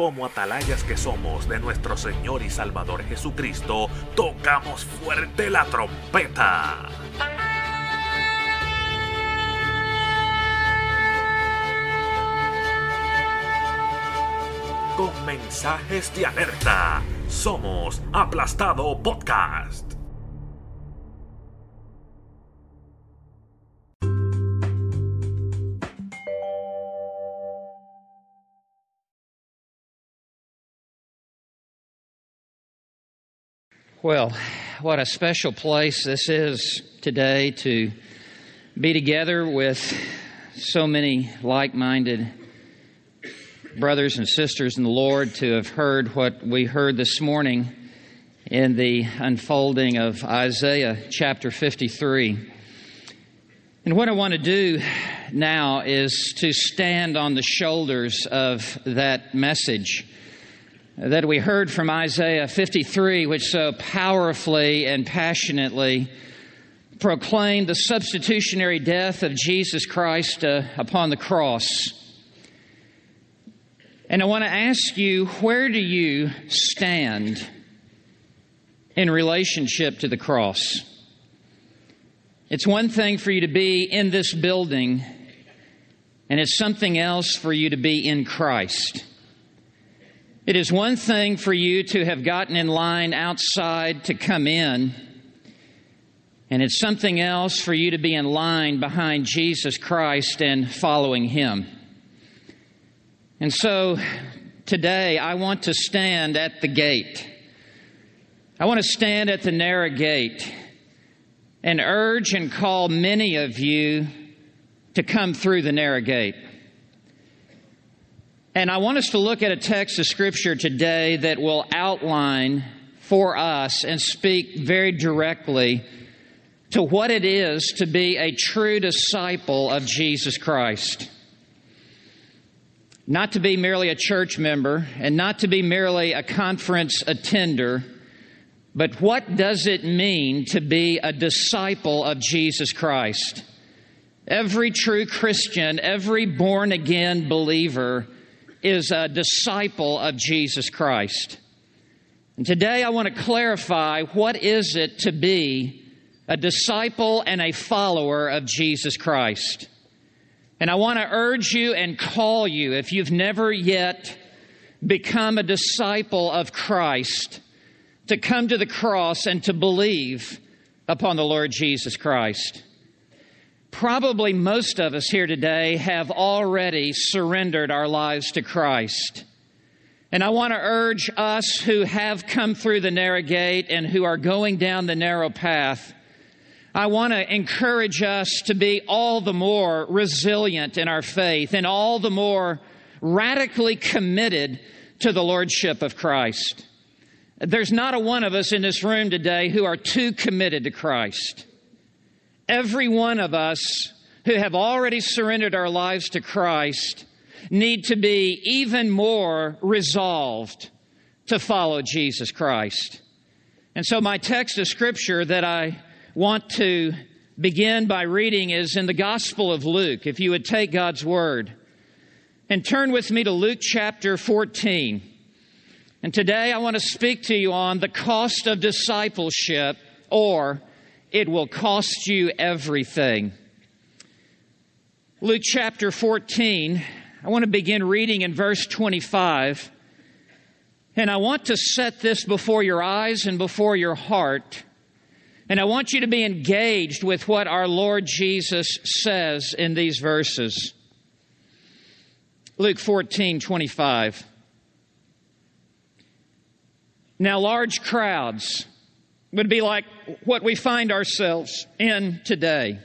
Como atalayas que somos de nuestro Señor y Salvador Jesucristo, tocamos fuerte la trompeta. Con mensajes de alerta, somos Aplastado Podcast. Well, what a special place this is today to be together with so many like minded brothers and sisters in the Lord to have heard what we heard this morning in the unfolding of Isaiah chapter 53. And what I want to do now is to stand on the shoulders of that message that we heard from Isaiah 53, which so powerfully and passionately proclaimed the substitutionary death of Jesus Christ uh, upon the cross. And I want to ask you, where do you stand in relationship to the cross? It's one thing for you to be in this building, and it's something else for you to be in Christ. It is one thing for you to have gotten in line outside to come in, and it's something else for you to be in line behind Jesus Christ and following Him. And so today I want to stand at the gate. I want to stand at the narrow gate and urge and call many of you to come through the narrow gate. And I want us to look at a text of Scripture today that will outline for us and speak very directly to what it is to be a true disciple of Jesus Christ. Not to be merely a church member and not to be merely a conference attender, but what does it mean to be a disciple of Jesus Christ? Every true Christian, every born again believer, is a disciple of Jesus Christ. And today I want to clarify what is it to be a disciple and a follower of Jesus Christ. And I want to urge you and call you, if you've never yet become a disciple of Christ, to come to the cross and to believe upon the Lord Jesus Christ. Probably most of us here today have already surrendered our lives to Christ. And I want to urge us who have come through the narrow gate and who are going down the narrow path. I want to encourage us to be all the more resilient in our faith and all the more radically committed to the Lordship of Christ. There's not a one of us in this room today who are too committed to Christ every one of us who have already surrendered our lives to Christ need to be even more resolved to follow Jesus Christ. And so, my text of scripture that I want to begin by reading is in the Gospel of Luke. If you would take God's Word and turn with me to Luke chapter 14. And today I want to speak to you on the cost of discipleship or it will cost you everything. Luke chapter 14, I want to begin reading in verse 25. And I want to set this before your eyes and before your heart. And I want you to be engaged with what our Lord Jesus says in these verses. Luke 14, 25. Now, large crowds would be like what we find ourselves in today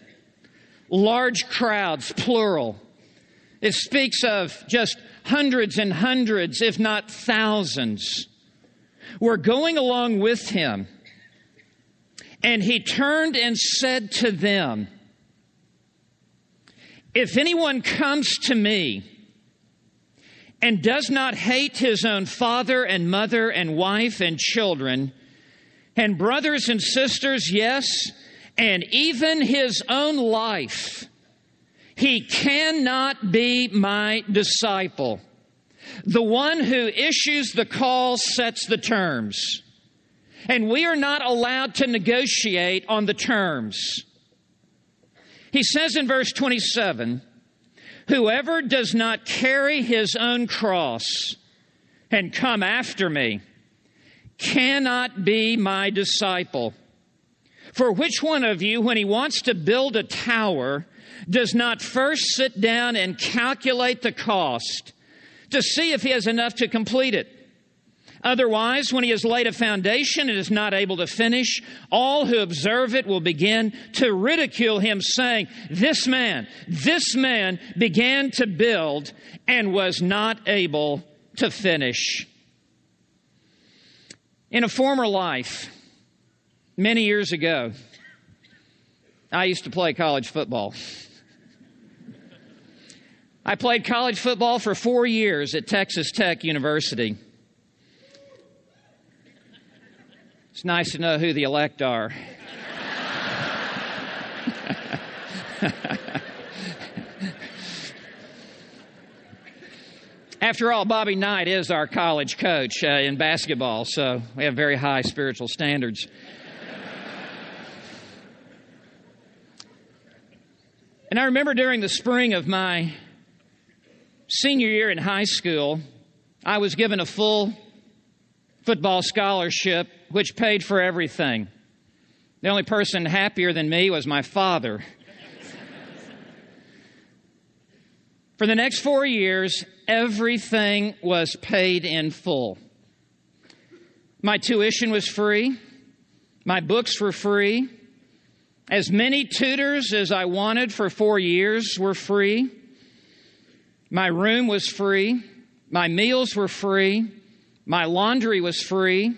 large crowds, plural. It speaks of just hundreds and hundreds, if not thousands, were going along with him. And he turned and said to them, If anyone comes to me and does not hate his own father and mother and wife and children, and brothers and sisters, yes, and even his own life, he cannot be my disciple. The one who issues the call sets the terms. And we are not allowed to negotiate on the terms. He says in verse 27 Whoever does not carry his own cross and come after me cannot be my disciple. For which one of you, when he wants to build a tower, does not first sit down and calculate the cost to see if he has enough to complete it? Otherwise, when he has laid a foundation and is not able to finish, all who observe it will begin to ridicule him, saying, This man, this man began to build and was not able to finish. In a former life, many years ago, I used to play college football. I played college football for four years at Texas Tech University. It's nice to know who the elect are. After all, Bobby Knight is our college coach uh, in basketball, so we have very high spiritual standards. and I remember during the spring of my senior year in high school, I was given a full football scholarship, which paid for everything. The only person happier than me was my father. For the next four years, everything was paid in full. My tuition was free, my books were free. As many tutors as I wanted for four years were free. My room was free. My meals were free. My laundry was free.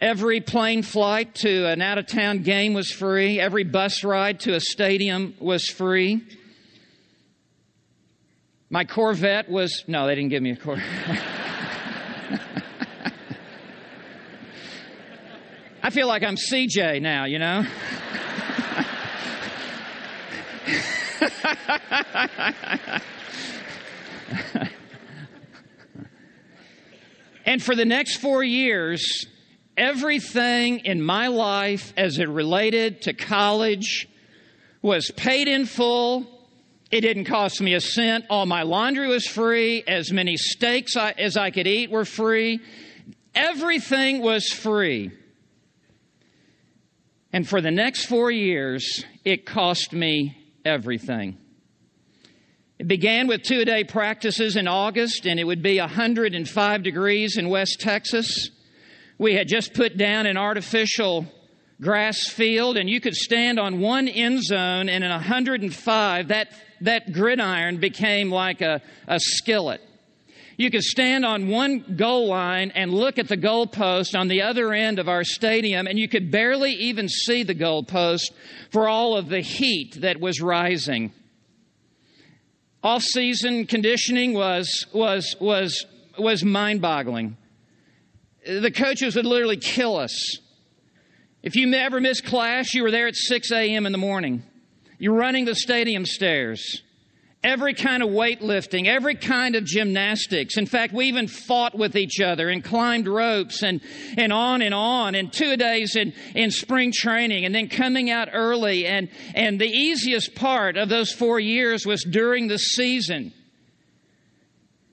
Every plane flight to an out of town game was free. Every bus ride to a stadium was free. My Corvette was, no, they didn't give me a Corvette. I feel like I'm CJ now, you know? And for the next four years, everything in my life as it related to college was paid in full. It didn't cost me a cent. All my laundry was free. As many steaks as I could eat were free. Everything was free. And for the next four years, it cost me everything. It began with two day practices in August, and it would be 105 degrees in West Texas. We had just put down an artificial grass field, and you could stand on one end zone, and in 105, that, that gridiron became like a, a skillet. You could stand on one goal line and look at the goalpost on the other end of our stadium, and you could barely even see the goalpost for all of the heat that was rising. Off season conditioning was, was, was, was mind boggling. The coaches would literally kill us. If you ever missed class, you were there at 6 a.m. in the morning. You're running the stadium stairs every kind of weightlifting, every kind of gymnastics. In fact, we even fought with each other and climbed ropes and, and on and on and two days in, in spring training and then coming out early. And, and the easiest part of those four years was during the season.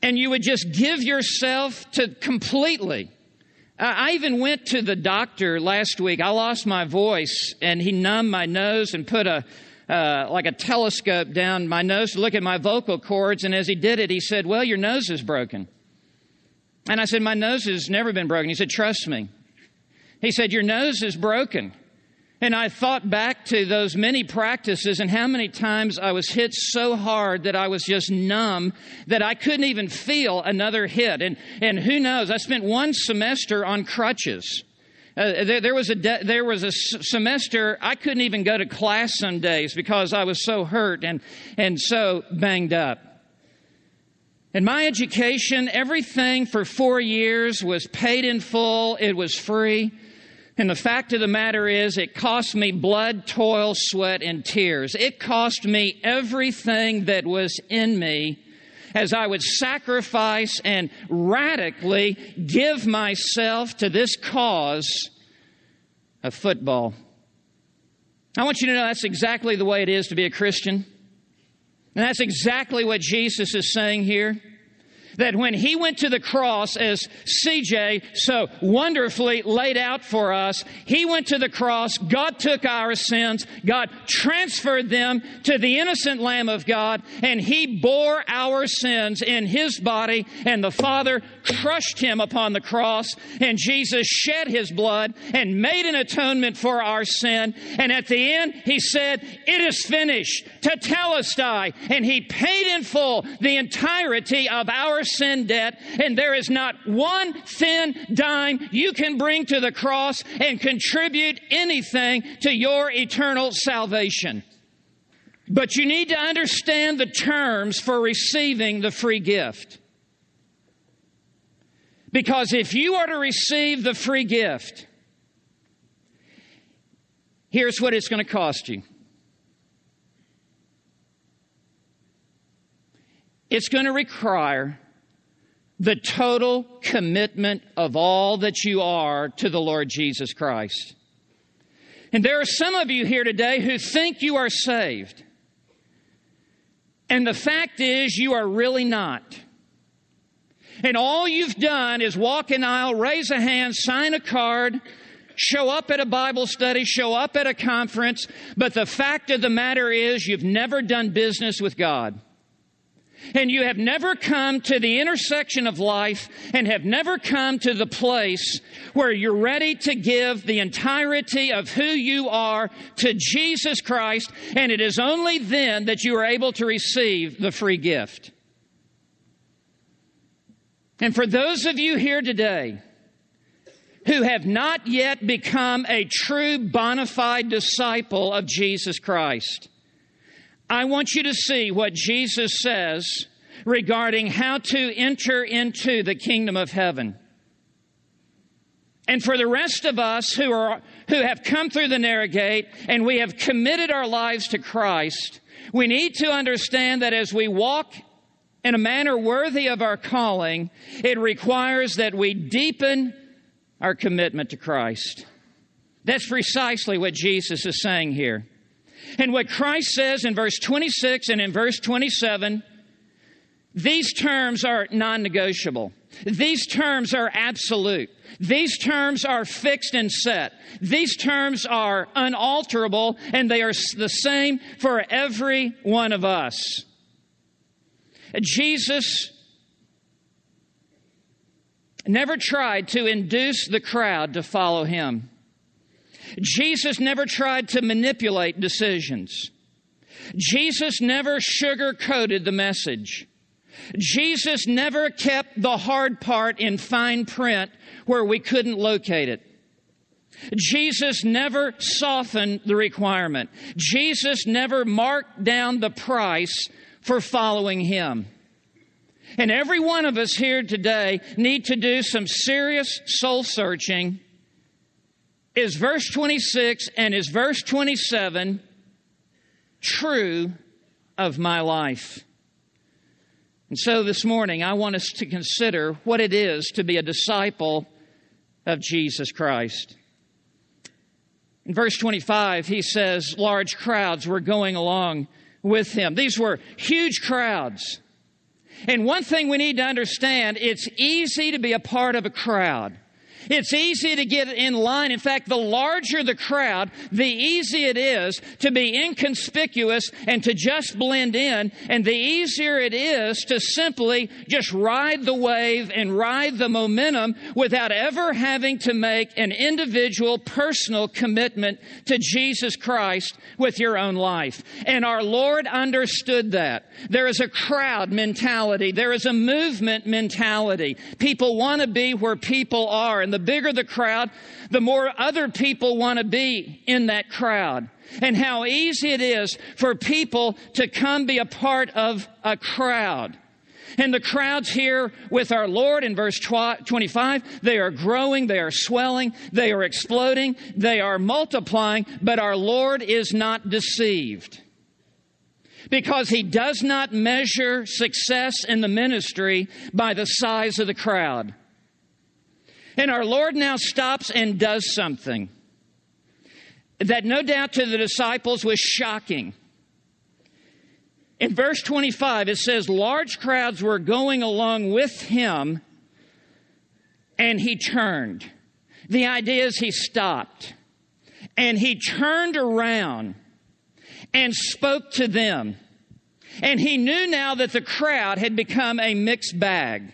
And you would just give yourself to completely. I even went to the doctor last week. I lost my voice and he numbed my nose and put a, uh, like a telescope down my nose to look at my vocal cords. And as he did it, he said, Well, your nose is broken. And I said, My nose has never been broken. He said, Trust me. He said, Your nose is broken. And I thought back to those many practices and how many times I was hit so hard that I was just numb that I couldn't even feel another hit. And, and who knows, I spent one semester on crutches. Uh, there, there, was a de- there was a s- semester I couldn't even go to class some days because I was so hurt and and so banged up. In my education, everything for four years was paid in full. It was free. And the fact of the matter is, it cost me blood, toil, sweat, and tears. It cost me everything that was in me as I would sacrifice and radically give myself to this cause of football. I want you to know that's exactly the way it is to be a Christian. And that's exactly what Jesus is saying here that when he went to the cross, as CJ so wonderfully laid out for us, he went to the cross, God took our sins, God transferred them to the innocent Lamb of God, and he bore our sins in his body, and the Father crushed him upon the cross, and Jesus shed his blood and made an atonement for our sin. And at the end, he said, It is finished, tetelestai, and he paid in full the entirety of our sin debt, and there is not one thin dime you can bring to the cross and contribute anything to your eternal salvation. But you need to understand the terms for receiving the free gift. Because if you are to receive the free gift, here's what it's going to cost you. It's going to require the total commitment of all that you are to the Lord Jesus Christ. And there are some of you here today who think you are saved. And the fact is, you are really not. And all you've done is walk an aisle, raise a hand, sign a card, show up at a Bible study, show up at a conference, but the fact of the matter is, you've never done business with God. And you have never come to the intersection of life and have never come to the place where you're ready to give the entirety of who you are to Jesus Christ, and it is only then that you are able to receive the free gift. And for those of you here today, who have not yet become a true bona fide disciple of Jesus Christ. I want you to see what Jesus says regarding how to enter into the kingdom of heaven. And for the rest of us who are who have come through the narrow gate and we have committed our lives to Christ, we need to understand that as we walk in a manner worthy of our calling, it requires that we deepen our commitment to Christ. That's precisely what Jesus is saying here. And what Christ says in verse 26 and in verse 27, these terms are non negotiable. These terms are absolute. These terms are fixed and set. These terms are unalterable, and they are the same for every one of us. Jesus never tried to induce the crowd to follow him. Jesus never tried to manipulate decisions. Jesus never sugar-coated the message. Jesus never kept the hard part in fine print where we couldn't locate it. Jesus never softened the requirement. Jesus never marked down the price for following him. And every one of us here today need to do some serious soul searching is verse 26 and is verse 27 true of my life? And so this morning, I want us to consider what it is to be a disciple of Jesus Christ. In verse 25, he says, large crowds were going along with him. These were huge crowds. And one thing we need to understand, it's easy to be a part of a crowd. It's easy to get in line. In fact, the larger the crowd, the easier it is to be inconspicuous and to just blend in, and the easier it is to simply just ride the wave and ride the momentum without ever having to make an individual personal commitment to Jesus Christ with your own life. And our Lord understood that. There is a crowd mentality. There is a movement mentality. People want to be where people are. And the bigger the crowd, the more other people want to be in that crowd. And how easy it is for people to come be a part of a crowd. And the crowds here with our Lord in verse 25, they are growing, they are swelling, they are exploding, they are multiplying, but our Lord is not deceived. because he does not measure success in the ministry by the size of the crowd. And our Lord now stops and does something that no doubt to the disciples was shocking. In verse 25, it says, Large crowds were going along with him, and he turned. The idea is he stopped. And he turned around and spoke to them. And he knew now that the crowd had become a mixed bag.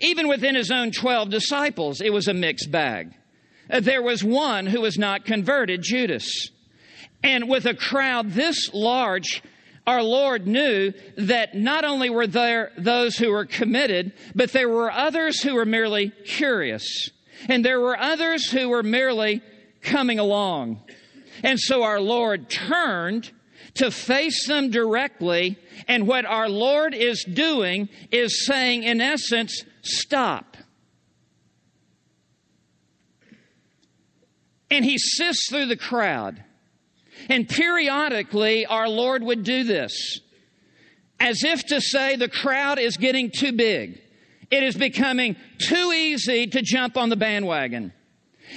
Even within his own 12 disciples, it was a mixed bag. There was one who was not converted, Judas. And with a crowd this large, our Lord knew that not only were there those who were committed, but there were others who were merely curious. And there were others who were merely coming along. And so our Lord turned to face them directly. And what our Lord is doing is saying, in essence, stop. And he sifts through the crowd. And periodically, our Lord would do this, as if to say the crowd is getting too big. It is becoming too easy to jump on the bandwagon.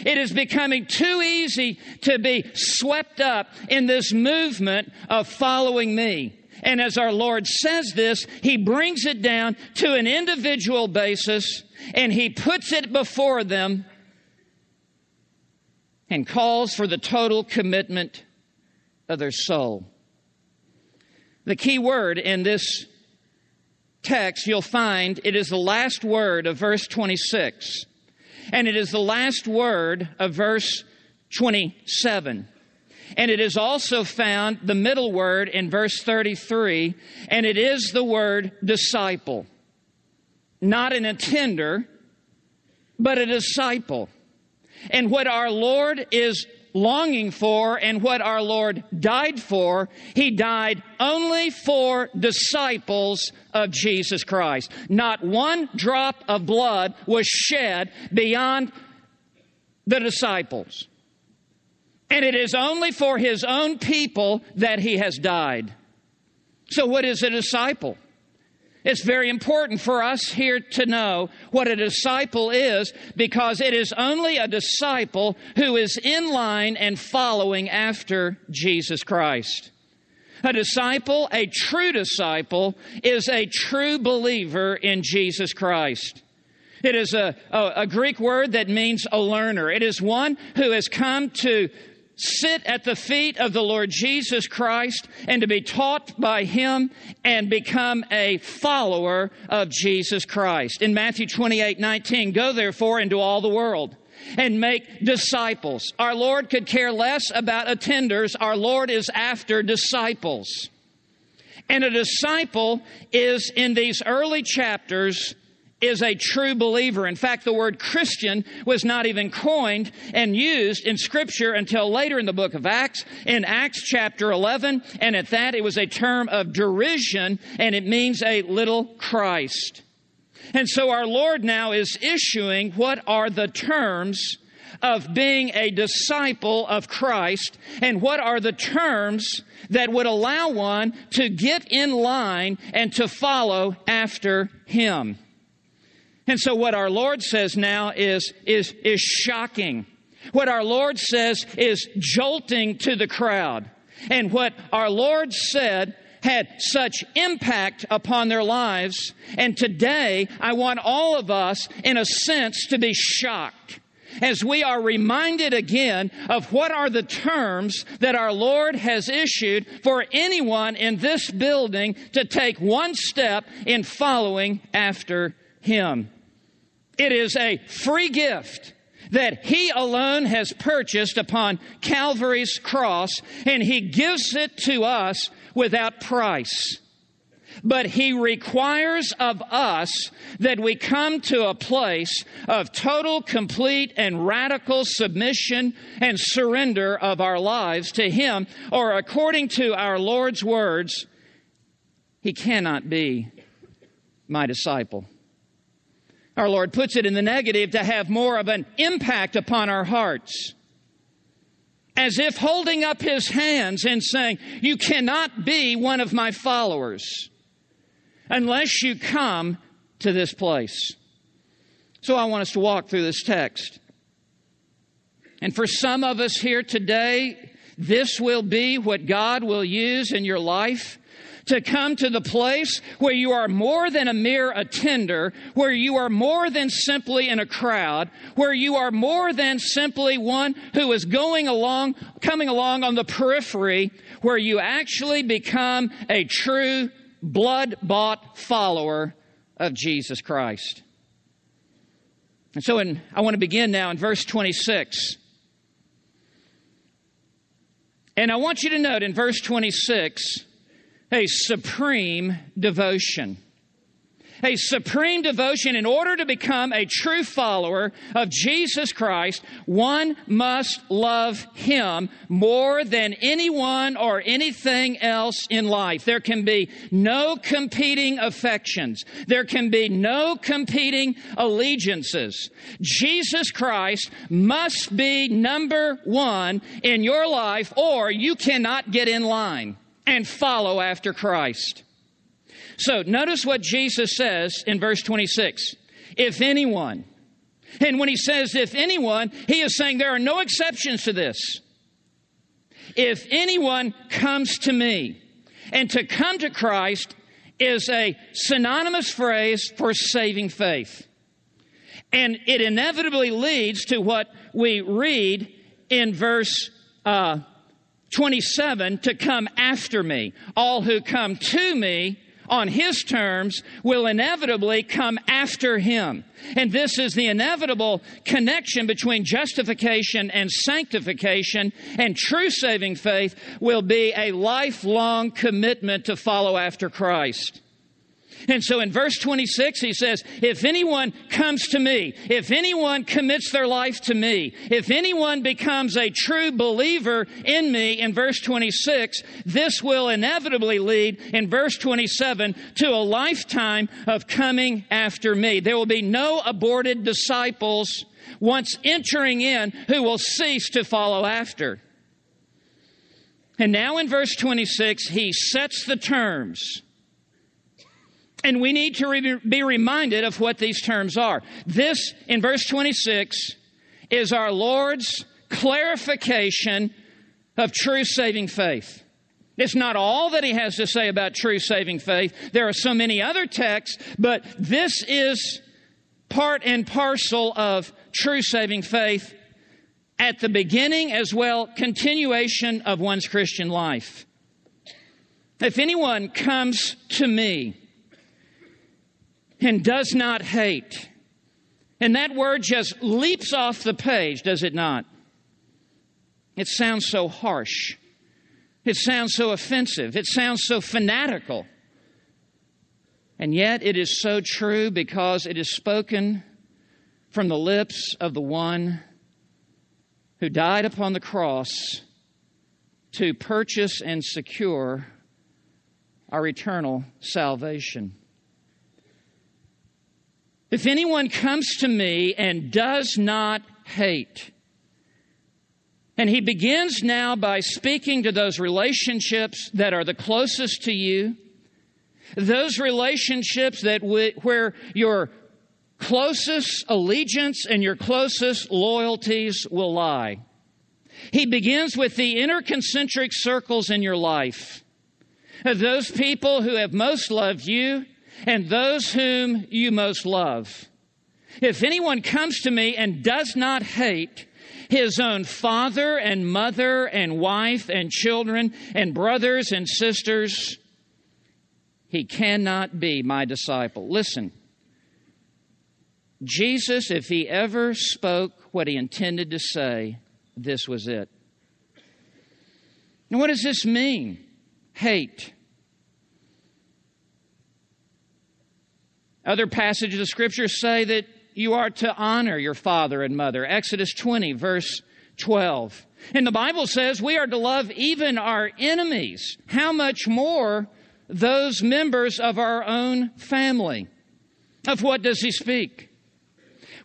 It is becoming too easy to be swept up in this movement of following me. And as our Lord says this, He brings it down to an individual basis and He puts it before them and calls for the total commitment of their soul. The key word in this text you'll find it is the last word of verse 26 and it is the last word of verse 27. And it is also found the middle word in verse 33, and it is the word disciple. Not an attender, but a disciple. And what our Lord is longing for and what our Lord died for, He died only for disciples of Jesus Christ. Not one drop of blood was shed beyond the disciples. And it is only for His own people that He has died. So, what is a disciple? It's very important for us here to know what a disciple is because it is only a disciple who is in line and following after Jesus Christ. A disciple, a true disciple, is a true believer in Jesus Christ. It is a, a, a, Greek word that means a learner. It is one who has come to sit at the feet of the Lord Jesus Christ and to be taught by Him and become a follower of Jesus Christ. In Matthew 28 19, go therefore into all the world and make disciples. Our Lord could care less about attenders. Our Lord is after disciples. And a disciple is in these early chapters is a true believer. In fact, the word Christian was not even coined and used in Scripture until later in the book of Acts, in Acts chapter 11, and at that it was a term of derision, and it means a little Christ. And so our Lord now is issuing what are the terms of being a disciple of Christ, and what are the terms that would allow one to get in line and to follow after Him. And so what our Lord says now is, is, is shocking. What our Lord says is jolting to the crowd. And what our Lord said had such impact upon their lives. And today, I want all of us, in a sense, to be shocked as we are reminded again of what are the terms that our Lord has issued for anyone in this building to take one step in following after Him. It is a free gift that He alone has purchased upon Calvary's cross, and He gives it to us without price. But He requires of us that we come to a place of total, complete, and radical submission and surrender of our lives to Him, or according to our Lord's words, He cannot be my disciple. Our Lord puts it in the negative to have more of an impact upon our hearts. as if holding up his hands and saying, You cannot be one of my followers unless you come to this place. So I want us to walk through this text. And for some of us here today, this will be what God will use in your life to come to the place where you are more than a mere attender, where you are more than simply in a crowd, where you are more than simply one who is going along, coming along on the periphery, where you actually become a true blood bought follower of Jesus Christ. And so in, I want to begin now in verse 26. And I want you to note in verse 26 a supreme devotion. A supreme devotion. In order to become a true follower of Jesus Christ, one must love Him more than anyone or anything else in life. There can be no competing affections. There can be no competing allegiances. Jesus Christ must be number one in your life or you cannot get in line and follow after Christ. So notice what Jesus says in verse 26. If anyone, and when he says if anyone, he is saying there are no exceptions to this. If anyone comes to me, and to come to Christ is a synonymous phrase for saving faith. And it inevitably leads to what we read in verse uh, 27 to come after me. All who come to me on his terms will inevitably come after him. And this is the inevitable connection between justification and sanctification, and true saving faith will be a lifelong commitment to follow after Christ. And so in verse 26, he says, If anyone comes to me, if anyone commits their life to me, if anyone becomes a true believer in me, in verse 26, this will inevitably lead, in verse 27, to a lifetime of coming after me. There will be no aborted disciples once entering in who will cease to follow after. And now in verse 26, he sets the terms and we need to re- be reminded of what these terms are. This, in verse 26, is our Lord's clarification of true saving faith. It's not all that he has to say about true saving faith. There are so many other texts, but this is part and parcel of true saving faith at the beginning as well continuation of one's Christian life. If anyone comes to me, and does not hate. And that word just leaps off the page, does it not? It sounds so harsh. It sounds so offensive. It sounds so fanatical. And yet it is so true because it is spoken from the lips of the one who died upon the cross to purchase and secure our eternal salvation. If anyone comes to me and does not hate, and he begins now by speaking to those relationships that are the closest to you, those relationships that w- where your closest allegiance and your closest loyalties will lie. He begins with the inner concentric circles in your life. Those people who have most loved you and those whom you most love. If anyone comes to me and does not hate his own father and mother and wife and children and brothers and sisters, he cannot be my disciple. Listen, Jesus, if he ever spoke what he intended to say, this was it. Now, what does this mean? Hate. Other passages of Scripture say that you are to honor your father and mother. Exodus 20, verse 12. And the Bible says we are to love even our enemies. How much more those members of our own family? Of what does he speak?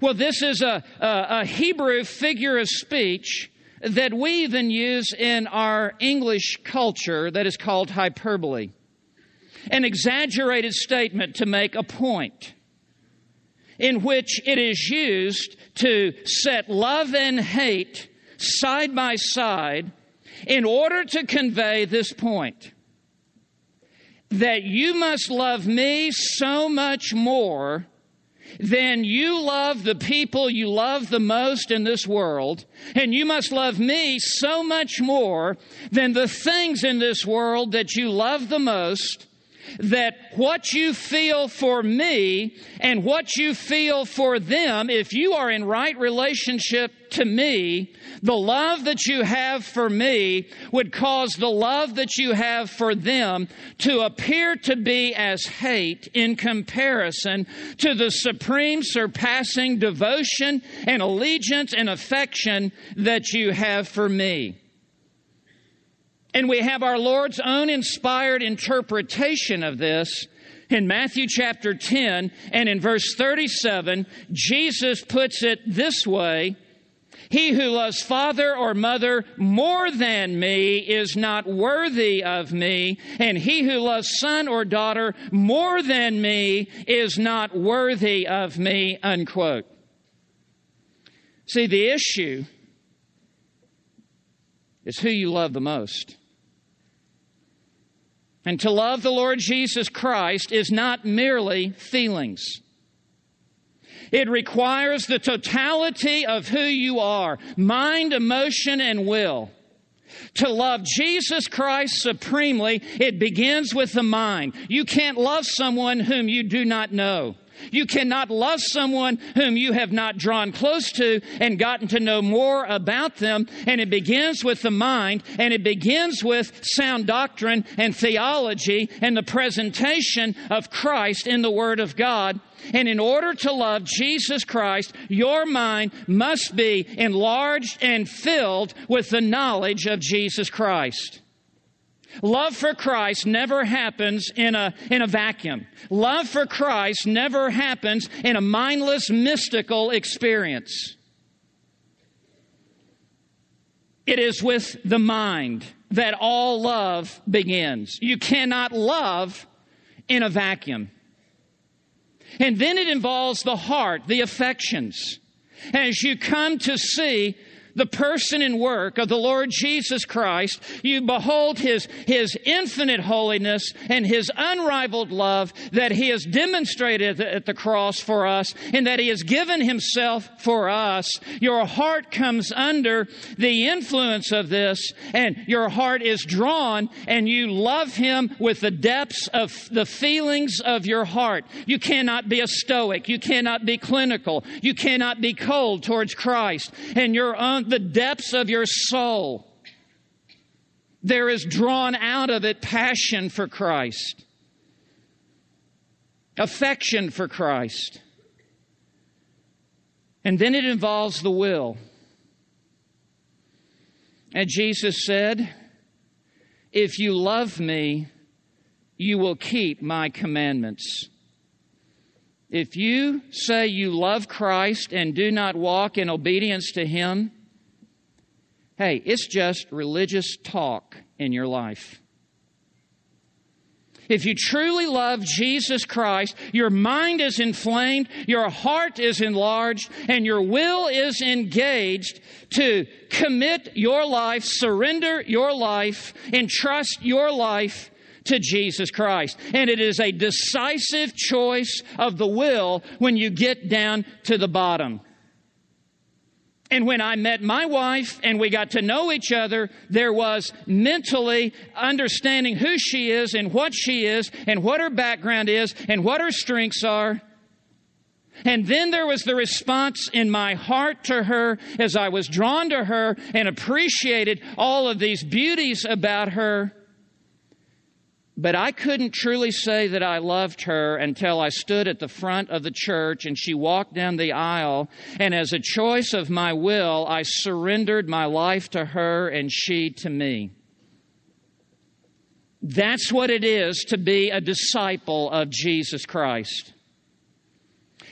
Well, this is a, a, a Hebrew figure of speech that we even use in our English culture that is called hyperbole. An exaggerated statement to make a point in which it is used to set love and hate side by side in order to convey this point that you must love me so much more than you love the people you love the most in this world, and you must love me so much more than the things in this world that you love the most, that what you feel for me and what you feel for them, if you are in right relationship to me, the love that you have for me would cause the love that you have for them to appear to be as hate in comparison to the supreme surpassing devotion and allegiance and affection that you have for me. And we have our Lord's own inspired interpretation of this in Matthew chapter 10 and in verse 37. Jesus puts it this way He who loves father or mother more than me is not worthy of me, and he who loves son or daughter more than me is not worthy of me. Unquote. See, the issue is who you love the most. And to love the Lord Jesus Christ is not merely feelings. It requires the totality of who you are mind, emotion, and will. To love Jesus Christ supremely, it begins with the mind. You can't love someone whom you do not know. You cannot love someone whom you have not drawn close to and gotten to know more about them. And it begins with the mind and it begins with sound doctrine and theology and the presentation of Christ in the Word of God. And in order to love Jesus Christ, your mind must be enlarged and filled with the knowledge of Jesus Christ. Love for Christ never happens in a, in a vacuum. Love for Christ never happens in a mindless, mystical experience. It is with the mind that all love begins. You cannot love in a vacuum. And then it involves the heart, the affections. As you come to see the person and work of the Lord Jesus Christ, you behold his, his infinite holiness and his unrivaled love that he has demonstrated at the cross for us and that he has given himself for us. Your heart comes under the influence of this and your heart is drawn and you love him with the depths of the feelings of your heart. You cannot be a stoic. You cannot be clinical. You cannot be cold towards Christ and your own the depths of your soul, there is drawn out of it passion for Christ, affection for Christ. And then it involves the will. And Jesus said, If you love me, you will keep my commandments. If you say you love Christ and do not walk in obedience to Him, Hey, it's just religious talk in your life. If you truly love Jesus Christ, your mind is inflamed, your heart is enlarged, and your will is engaged to commit your life, surrender your life, entrust your life to Jesus Christ. And it is a decisive choice of the will when you get down to the bottom. And when I met my wife and we got to know each other, there was mentally understanding who she is and what she is and what her background is and what her strengths are. And then there was the response in my heart to her as I was drawn to her and appreciated all of these beauties about her. But I couldn't truly say that I loved her until I stood at the front of the church and she walked down the aisle. And as a choice of my will, I surrendered my life to her and she to me. That's what it is to be a disciple of Jesus Christ.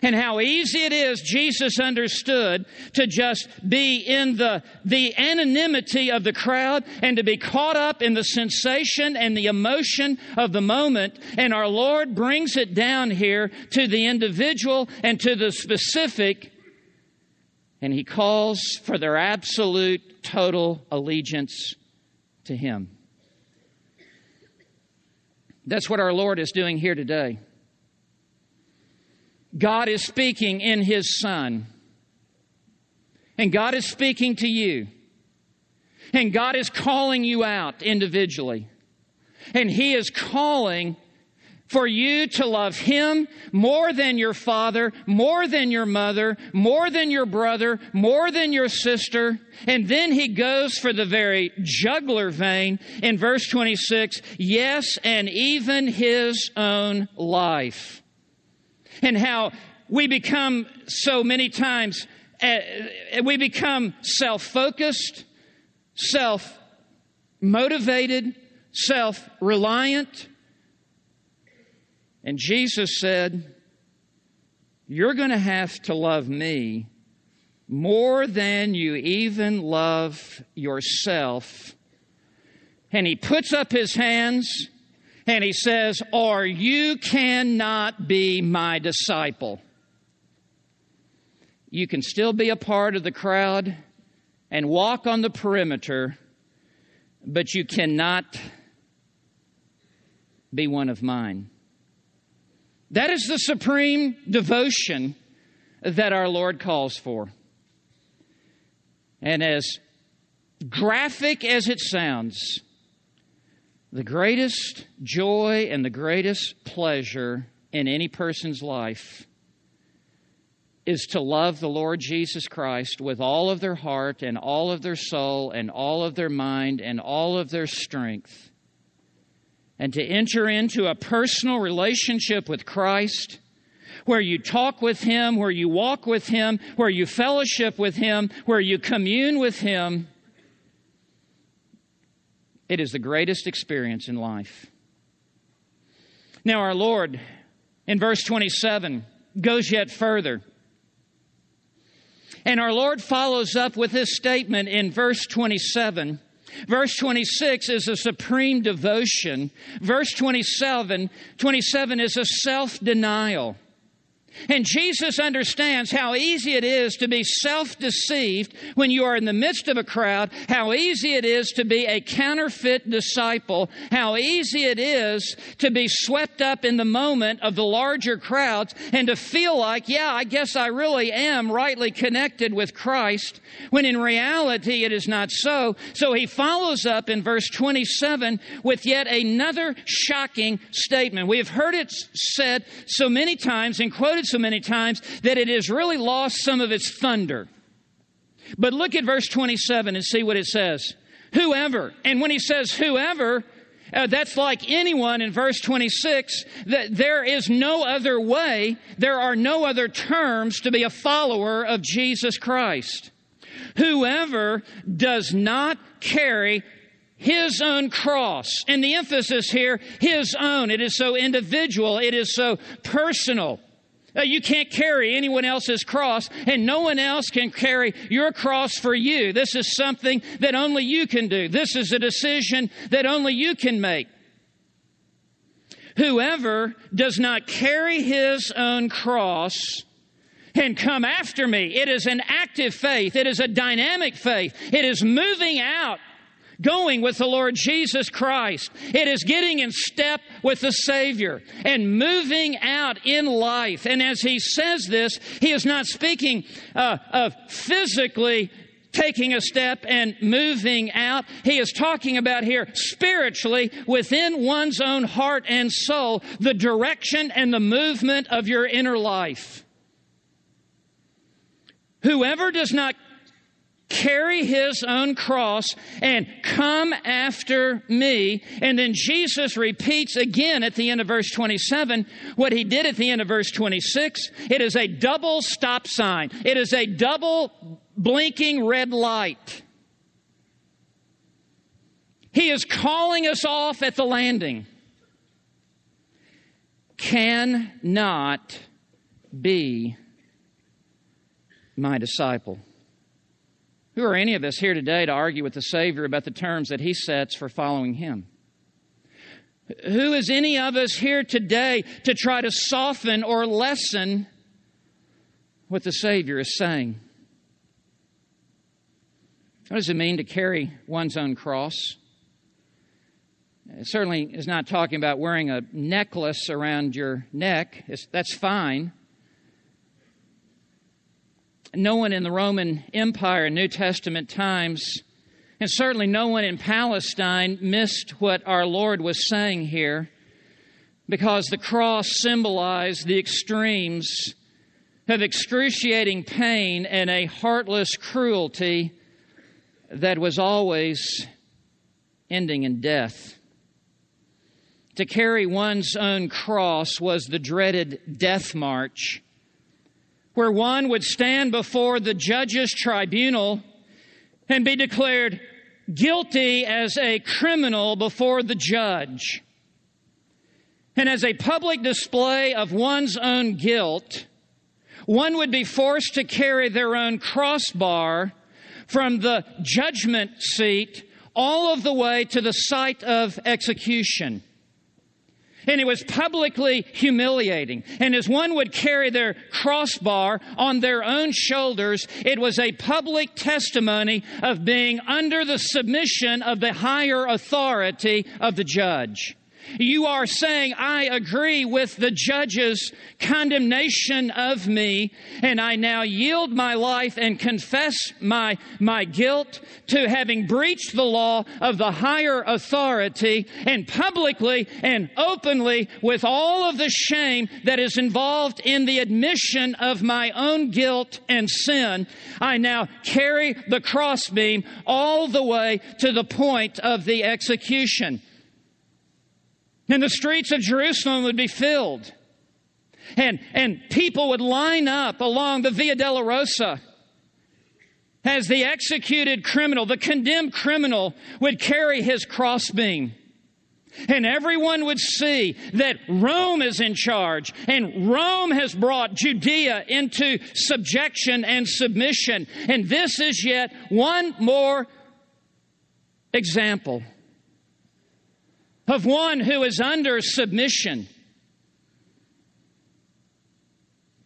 And how easy it is, Jesus understood, to just be in the, the anonymity of the crowd and to be caught up in the sensation and the emotion of the moment. And our Lord brings it down here to the individual and to the specific, and He calls for their absolute, total allegiance to Him. That's what our Lord is doing here today. God is speaking in His Son. And God is speaking to you. And God is calling you out individually. And He is calling for you to love Him more than your father, more than your mother, more than your brother, more than your sister. And then He goes for the very jugular vein in verse 26 yes, and even His own life and how we become so many times, uh, we become self focused, self motivated, self reliant. And Jesus said, You're going to have to love me more than you even love yourself. And he puts up his hands and he says, Or you cannot be my disciple. You can still be a part of the crowd and walk on the perimeter, but you cannot be one of mine. That is the supreme devotion that our Lord calls for. And as graphic as it sounds, the greatest joy and the greatest pleasure in any person's life is to love the Lord Jesus Christ with all of their heart and all of their soul and all of their mind and all of their strength. And to enter into a personal relationship with Christ where you talk with Him, where you walk with Him, where you fellowship with Him, where you commune with Him it is the greatest experience in life. Now, our Lord, in verse 27, goes yet further. And our Lord follows up with this statement in verse 27. Verse 26 is a supreme devotion. Verse 27, 27 is a self denial. And Jesus understands how easy it is to be self deceived when you are in the midst of a crowd, how easy it is to be a counterfeit disciple, how easy it is to be swept up in the moment of the larger crowds and to feel like, yeah, I guess I really am rightly connected with Christ, when in reality it is not so. So he follows up in verse 27 with yet another shocking statement. We have heard it said so many times and quoted so many times that it has really lost some of its thunder. But look at verse 27 and see what it says. Whoever. And when he says whoever, uh, that's like anyone in verse 26 that there is no other way, there are no other terms to be a follower of Jesus Christ. Whoever does not carry his own cross. And the emphasis here, his own. It is so individual. It is so personal. Uh, you can't carry anyone else's cross, and no one else can carry your cross for you. This is something that only you can do. This is a decision that only you can make. Whoever does not carry his own cross and come after me, it is an active faith. It is a dynamic faith. It is moving out going with the Lord Jesus Christ. It is getting in step with the Savior and moving out in life. And as he says this, he is not speaking uh, of physically taking a step and moving out. He is talking about here spiritually within one's own heart and soul, the direction and the movement of your inner life. Whoever does not carry his own cross and come after me. And then Jesus repeats again at the end of verse 27 what he did at the end of verse 26. It is a double stop sign. It is a double blinking red light. He is calling us off at the landing. Cannot be my disciple. Who are any of us here today to argue with the Savior about the terms that He sets for following Him? Who is any of us here today to try to soften or lessen what the Savior is saying? What does it mean to carry one's own cross? It certainly is not talking about wearing a necklace around your neck. It's, that's fine. No one in the Roman Empire in New Testament times, and certainly no one in Palestine, missed what our Lord was saying here because the cross symbolized the extremes of excruciating pain and a heartless cruelty that was always ending in death. To carry one's own cross was the dreaded death march, where one would stand before the judge's tribunal and be declared guilty as a criminal before the judge. And as a public display of one's own guilt, one would be forced to carry their own crossbar from the judgment seat all of the way to the site of execution. And it was publicly humiliating. And as one would carry their crossbar on their own shoulders, it was a public testimony of being under the submission of the higher authority of the judge. You are saying, I agree with the judge's condemnation of me, and I now yield my life and confess my, my guilt to having breached the law of the higher authority, and publicly and openly, with all of the shame that is involved in the admission of my own guilt and sin, I now carry the crossbeam all the way to the point of the execution. And the streets of Jerusalem would be filled. And, and people would line up along the Via Dolorosa as the executed criminal, the condemned criminal, would carry his crossbeam. And everyone would see that Rome is in charge and Rome has brought Judea into subjection and submission. And this is yet one more example of one who is under submission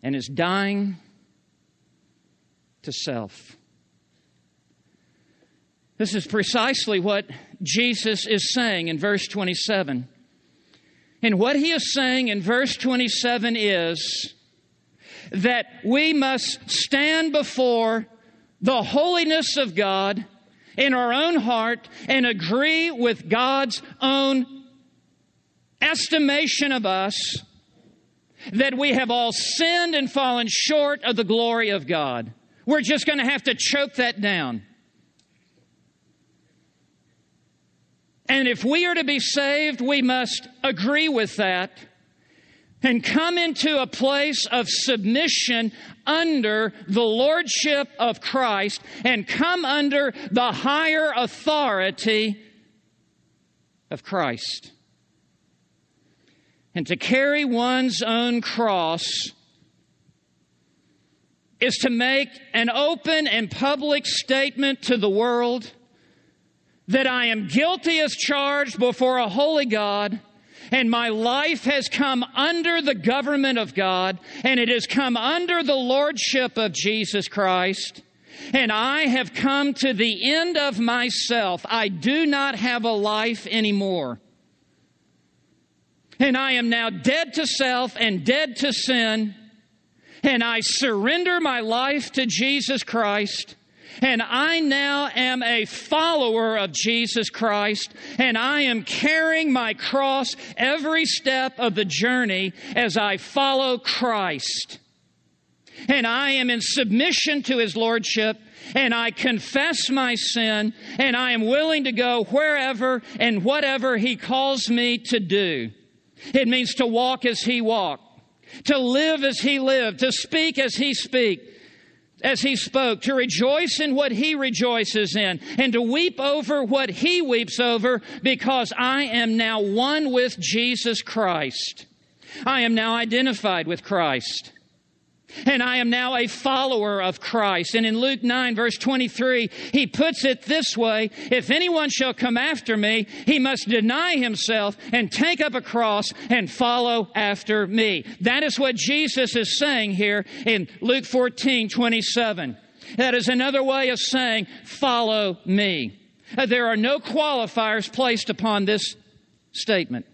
and is dying to self. This is precisely what Jesus is saying in verse 27. And what he is saying in verse 27 is that we must stand before the holiness of God in our own heart and agree with God's own estimation of us that we have all sinned and fallen short of the glory of God. We're just going to have to choke that down. And if we are to be saved, we must agree with that and come into a place of submission under the lordship of Christ and come under the higher authority of Christ. And to carry one's own cross is to make an open and public statement to the world that I am guilty as charged before a holy God and my life has come under the government of God, and it has come under the lordship of Jesus Christ. And I have come to the end of myself. I do not have a life anymore. And I am now dead to self and dead to sin. And I surrender my life to Jesus Christ. And I now am a follower of Jesus Christ, and I am carrying my cross every step of the journey as I follow Christ. And I am in submission to His Lordship, and I confess my sin, and I am willing to go wherever and whatever He calls me to do. It means to walk as He walked, to live as He lived, to speak as He spoke as he spoke, to rejoice in what he rejoices in, and to weep over what he weeps over, because I am now one with Jesus Christ. I am now identified with Christ. And I am now a follower of Christ. And in Luke 9, verse 23, he puts it this way If anyone shall come after me, he must deny himself and take up a cross and follow after me. That is what Jesus is saying here in Luke 14, 27. That is another way of saying, follow me. Uh, there are no qualifiers placed upon this statement.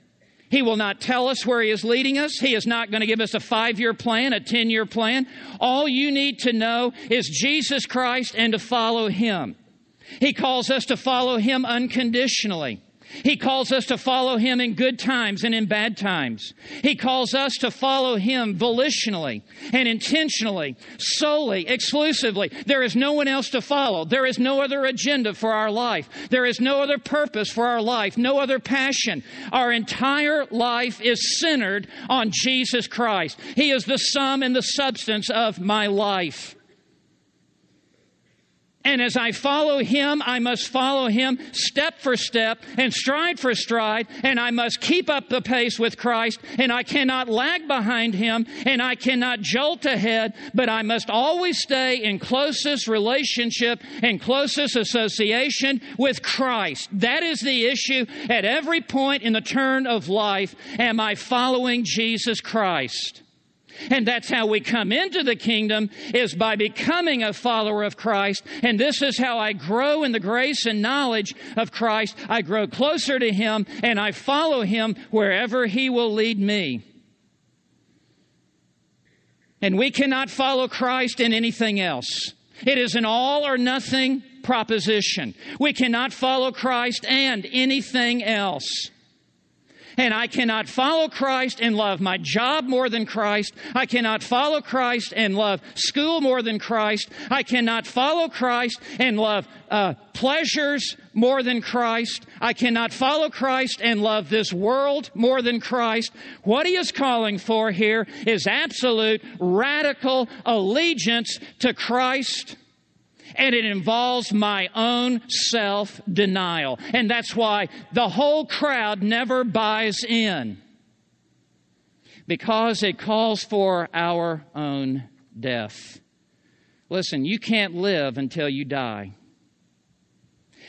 He will not tell us where He is leading us. He is not going to give us a five year plan, a 10 year plan. All you need to know is Jesus Christ and to follow Him. He calls us to follow Him unconditionally. He calls us to follow Him in good times and in bad times. He calls us to follow Him volitionally and intentionally, solely, exclusively. There is no one else to follow. There is no other agenda for our life. There is no other purpose for our life, no other passion. Our entire life is centered on Jesus Christ. He is the sum and the substance of my life. And as I follow him, I must follow him step for step and stride for stride, and I must keep up the pace with Christ, and I cannot lag behind him, and I cannot jolt ahead, but I must always stay in closest relationship and closest association with Christ. That is the issue at every point in the turn of life. Am I following Jesus Christ? And that's how we come into the kingdom is by becoming a follower of Christ. And this is how I grow in the grace and knowledge of Christ. I grow closer to Him and I follow Him wherever He will lead me. And we cannot follow Christ in anything else. It is an all or nothing proposition. We cannot follow Christ and anything else. And I cannot follow Christ and love my job more than Christ. I cannot follow Christ and love school more than Christ. I cannot follow Christ and love uh, pleasures more than Christ. I cannot follow Christ and love this world more than Christ. What he is calling for here is absolute radical allegiance to Christ and it involves my own self denial. And that's why the whole crowd never buys in because it calls for our own death. Listen, you can't live until you die.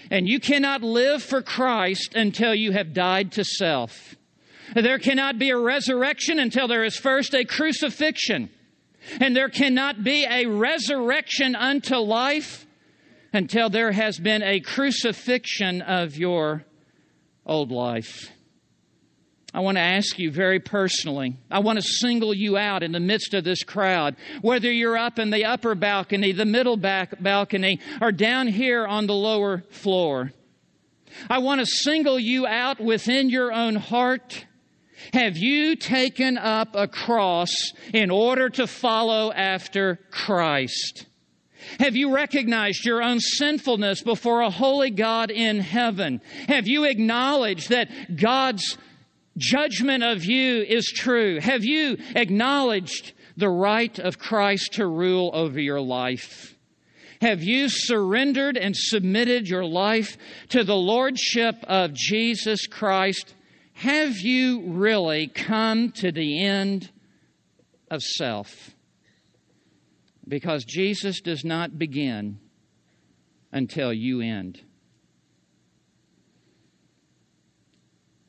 And you cannot live for Christ until you have died to self. There cannot be a resurrection until there is first a crucifixion. And there cannot be a resurrection unto life until there has been a crucifixion of your old life. I want to ask you very personally. I want to single you out in the midst of this crowd, whether you're up in the upper balcony, the middle back balcony, or down here on the lower floor. I want to single you out within your own heart have you taken up a cross in order to follow after Christ? Have you recognized your own sinfulness before a holy God in heaven? Have you acknowledged that God's judgment of you is true? Have you acknowledged the right of Christ to rule over your life? Have you surrendered and submitted your life to the Lordship of Jesus Christ have you really come to the end of self? Because Jesus does not begin until you end.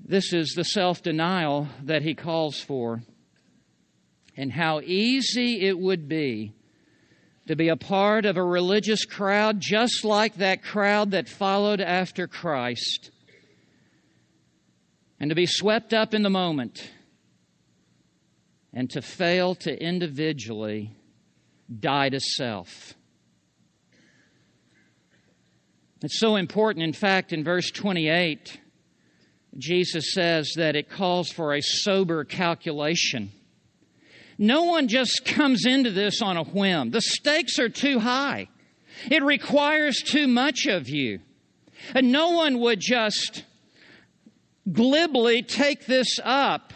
This is the self denial that he calls for, and how easy it would be to be a part of a religious crowd just like that crowd that followed after Christ and to be swept up in the moment and to fail to individually die to self. It's so important. In fact, in verse 28, Jesus says that it calls for a sober calculation. No one just comes into this on a whim. The stakes are too high. It requires too much of you. And no one would just glibly take this up.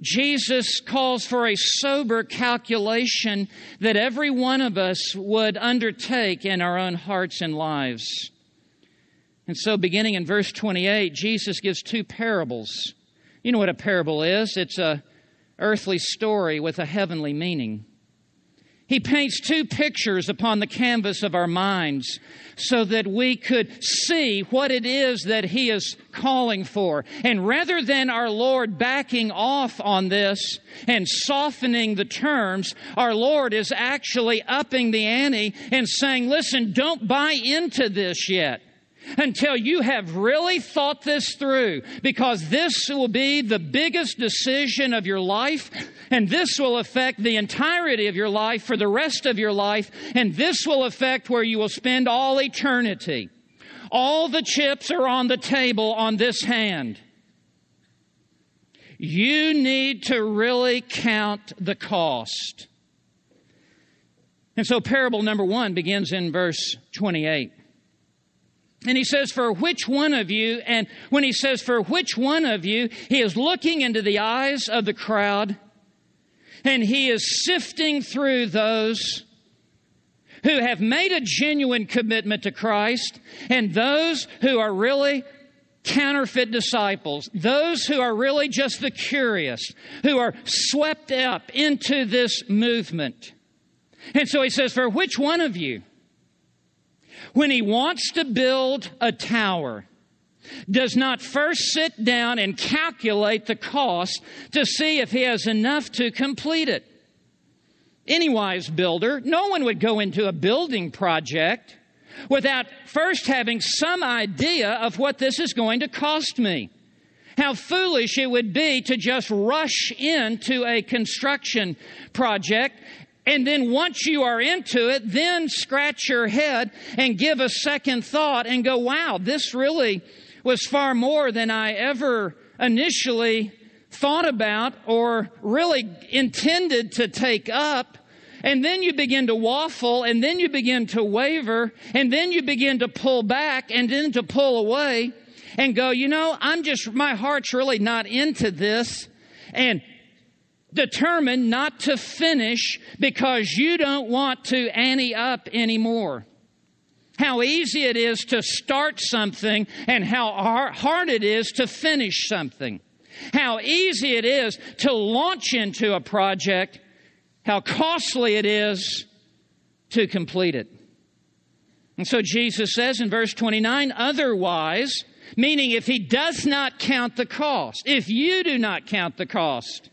Jesus calls for a sober calculation that every one of us would undertake in our own hearts and lives. And so, beginning in verse 28, Jesus gives two parables. You know what a parable is it's a earthly story with a heavenly meaning. He paints two pictures upon the canvas of our minds so that we could see what it is that He is calling for. And rather than our Lord backing off on this and softening the terms, our Lord is actually upping the ante and saying, listen, don't buy into this yet until you have really thought this through because this will be the biggest decision of your life and this will affect the entirety of your life for the rest of your life and this will affect where you will spend all eternity. All the chips are on the table on this hand. You need to really count the cost. And so parable number one begins in verse 28. And he says, For which one of you, and when he says, For which one of you, he is looking into the eyes of the crowd and he is sifting through those who have made a genuine commitment to Christ and those who are really counterfeit disciples, those who are really just the curious, who are swept up into this movement. And so he says, For which one of you? When he wants to build a tower, does not first sit down and calculate the cost to see if he has enough to complete it. Any wise builder, no one would go into a building project without first having some idea of what this is going to cost me. How foolish it would be to just rush into a construction project and then once you are into it, then scratch your head and give a second thought and go, wow, this really was far more than I ever initially thought about or really intended to take up. And then you begin to waffle and then you begin to waver and then you begin to pull back and then to pull away and go, you know, I'm just, my heart's really not into this. And determined not to finish because you don't want to ante up anymore. How easy it is to start something and how hard it is to finish something. How easy it is to launch into a project, how costly it is to complete it. And so Jesus says in verse 29, otherwise, meaning if he does not count the cost, if you do not count the cost,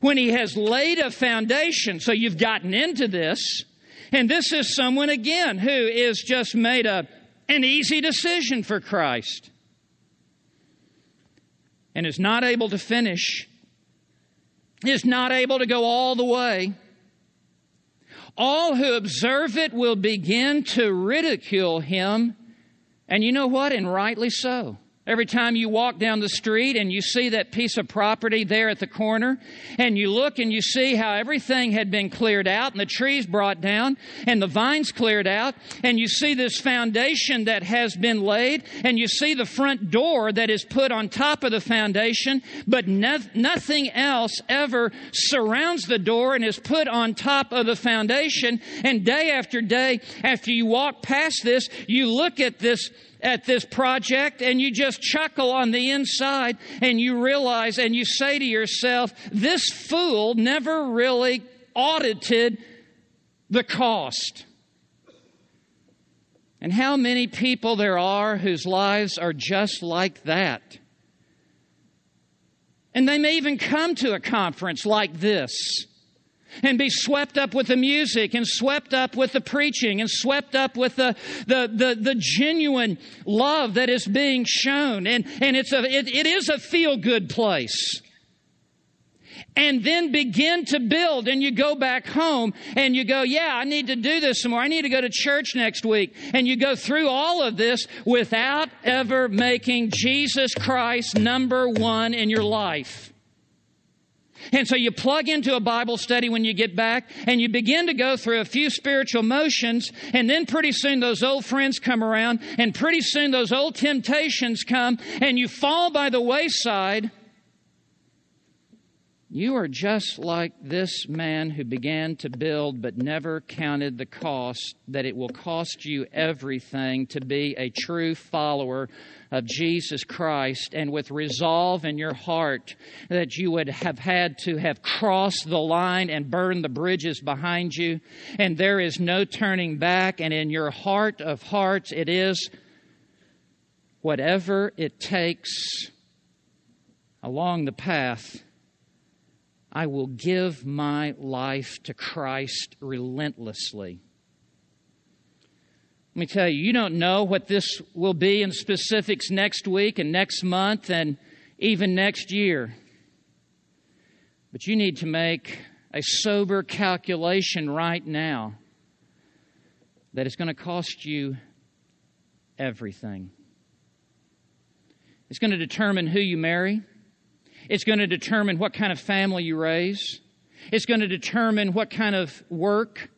when he has laid a foundation. So you've gotten into this. And this is someone, again, who is just made a, an easy decision for Christ and is not able to finish, is not able to go all the way. All who observe it will begin to ridicule him. And you know what? And rightly so. Every time you walk down the street and you see that piece of property there at the corner, and you look and you see how everything had been cleared out and the trees brought down and the vines cleared out, and you see this foundation that has been laid, and you see the front door that is put on top of the foundation, but no- nothing else ever surrounds the door and is put on top of the foundation. And day after day, after you walk past this, you look at this at this project and you just chuckle on the inside and you realize and you say to yourself, this fool never really audited the cost. And how many people there are whose lives are just like that. And they may even come to a conference like this and be swept up with the music and swept up with the preaching and swept up with the, the, the, the genuine love that is being shown. And, and it's a, it, it is a feel good place. And then begin to build and you go back home and you go, yeah, I need to do this some more. I need to go to church next week. And you go through all of this without ever making Jesus Christ number one in your life. And so you plug into a Bible study when you get back and you begin to go through a few spiritual motions and then pretty soon those old friends come around and pretty soon those old temptations come and you fall by the wayside You are just like this man who began to build but never counted the cost, that it will cost you everything to be a true follower of Jesus Christ, and with resolve in your heart that you would have had to have crossed the line and burned the bridges behind you, and there is no turning back, and in your heart of hearts it is whatever it takes along the path I will give my life to Christ relentlessly. Let me tell you, you don't know what this will be in specifics next week and next month and even next year. But you need to make a sober calculation right now that it's going to cost you everything. It's going to determine who you marry. It's going to determine what kind of family you raise. It's going to determine what kind of work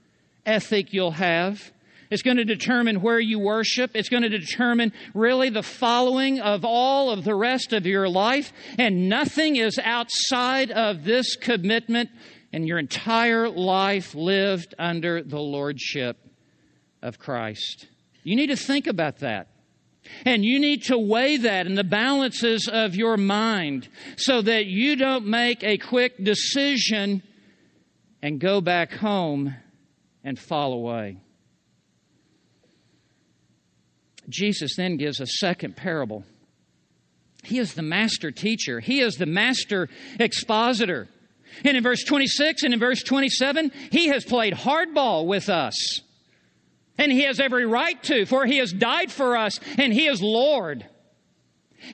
ethic you'll have. It's going to determine where you worship. It's going to determine really the following of all of the rest of your life. And nothing is outside of this commitment and your entire life lived under the lordship of Christ. You need to think about that. And you need to weigh that in the balances of your mind so that you don't make a quick decision and go back home and fall away. Jesus then gives a second parable. He is the master teacher, he is the master expositor. And in verse 26 and in verse 27, he has played hardball with us. And he has every right to, for he has died for us and he is Lord.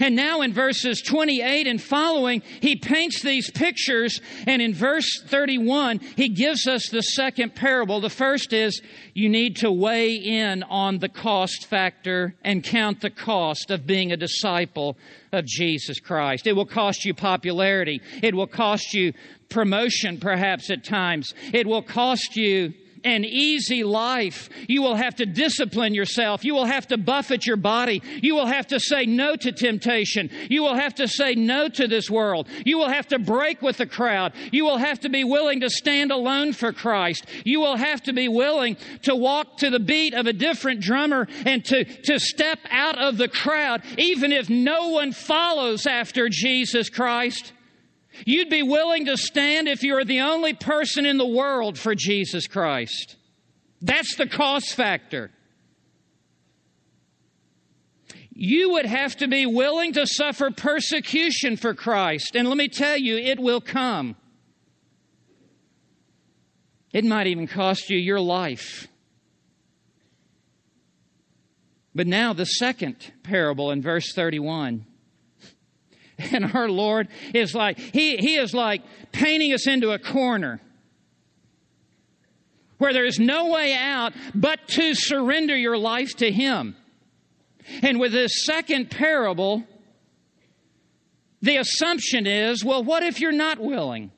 And now in verses 28 and following, he paints these pictures. And in verse 31, he gives us the second parable. The first is you need to weigh in on the cost factor and count the cost of being a disciple of Jesus Christ. It will cost you popularity. It will cost you promotion, perhaps at times. It will cost you an easy life. You will have to discipline yourself. You will have to buffet your body. You will have to say no to temptation. You will have to say no to this world. You will have to break with the crowd. You will have to be willing to stand alone for Christ. You will have to be willing to walk to the beat of a different drummer and to, to step out of the crowd, even if no one follows after Jesus Christ. You'd be willing to stand if you're the only person in the world for Jesus Christ. That's the cost factor. You would have to be willing to suffer persecution for Christ. And let me tell you, it will come. It might even cost you your life. But now, the second parable in verse 31. And our Lord is like, He, he is like painting us into a corner where there is no way out but to surrender your life to Him. And with this second parable, the assumption is well, what if you're not willing?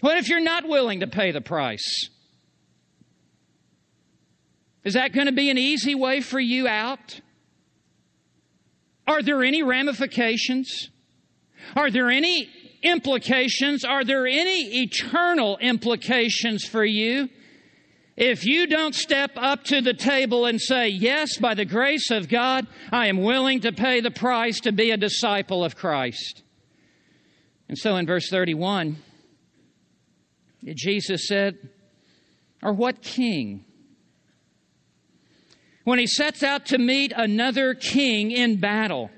What if you're not willing to pay the price? Is that going to be an easy way for you out? Are there any ramifications? Are there any implications? Are there any eternal implications for you? If you don't step up to the table and say, Yes, by the grace of God, I am willing to pay the price to be a disciple of Christ. And so in verse 31, Jesus said, Or what king when he sets out to meet another king in battle.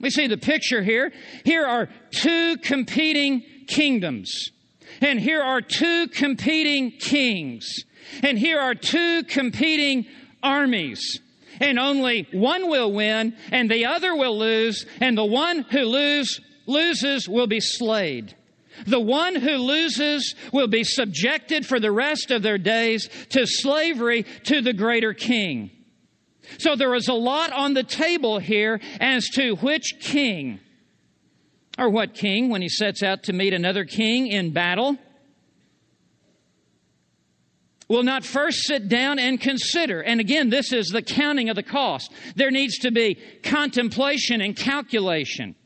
We see the picture here. Here are two competing kingdoms. And here are two competing kings. And here are two competing armies. And only one will win and the other will lose. And the one who lose, loses will be slayed. The one who loses will be subjected for the rest of their days to slavery to the greater king. So there is a lot on the table here as to which king, or what king, when he sets out to meet another king in battle, will not first sit down and consider. And again, this is the counting of the cost. There needs to be contemplation and calculation.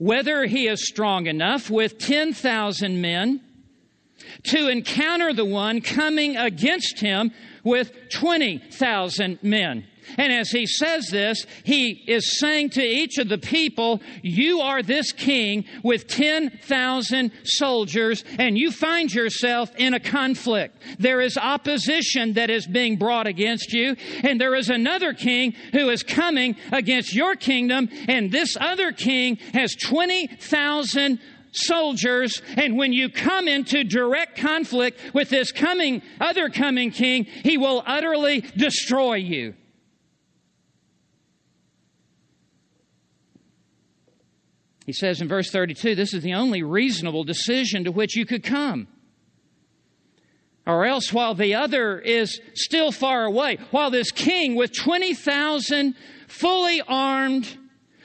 whether he is strong enough with 10,000 men to encounter the one coming against him with 20,000 men. And as he says this, he is saying to each of the people, You are this king with 10,000 soldiers, and you find yourself in a conflict. There is opposition that is being brought against you, and there is another king who is coming against your kingdom, and this other king has 20,000 soldiers and when you come into direct conflict with this coming other coming king he will utterly destroy you He says in verse 32 this is the only reasonable decision to which you could come. Or else, while the other is still far away, while this king with 20,000 fully armed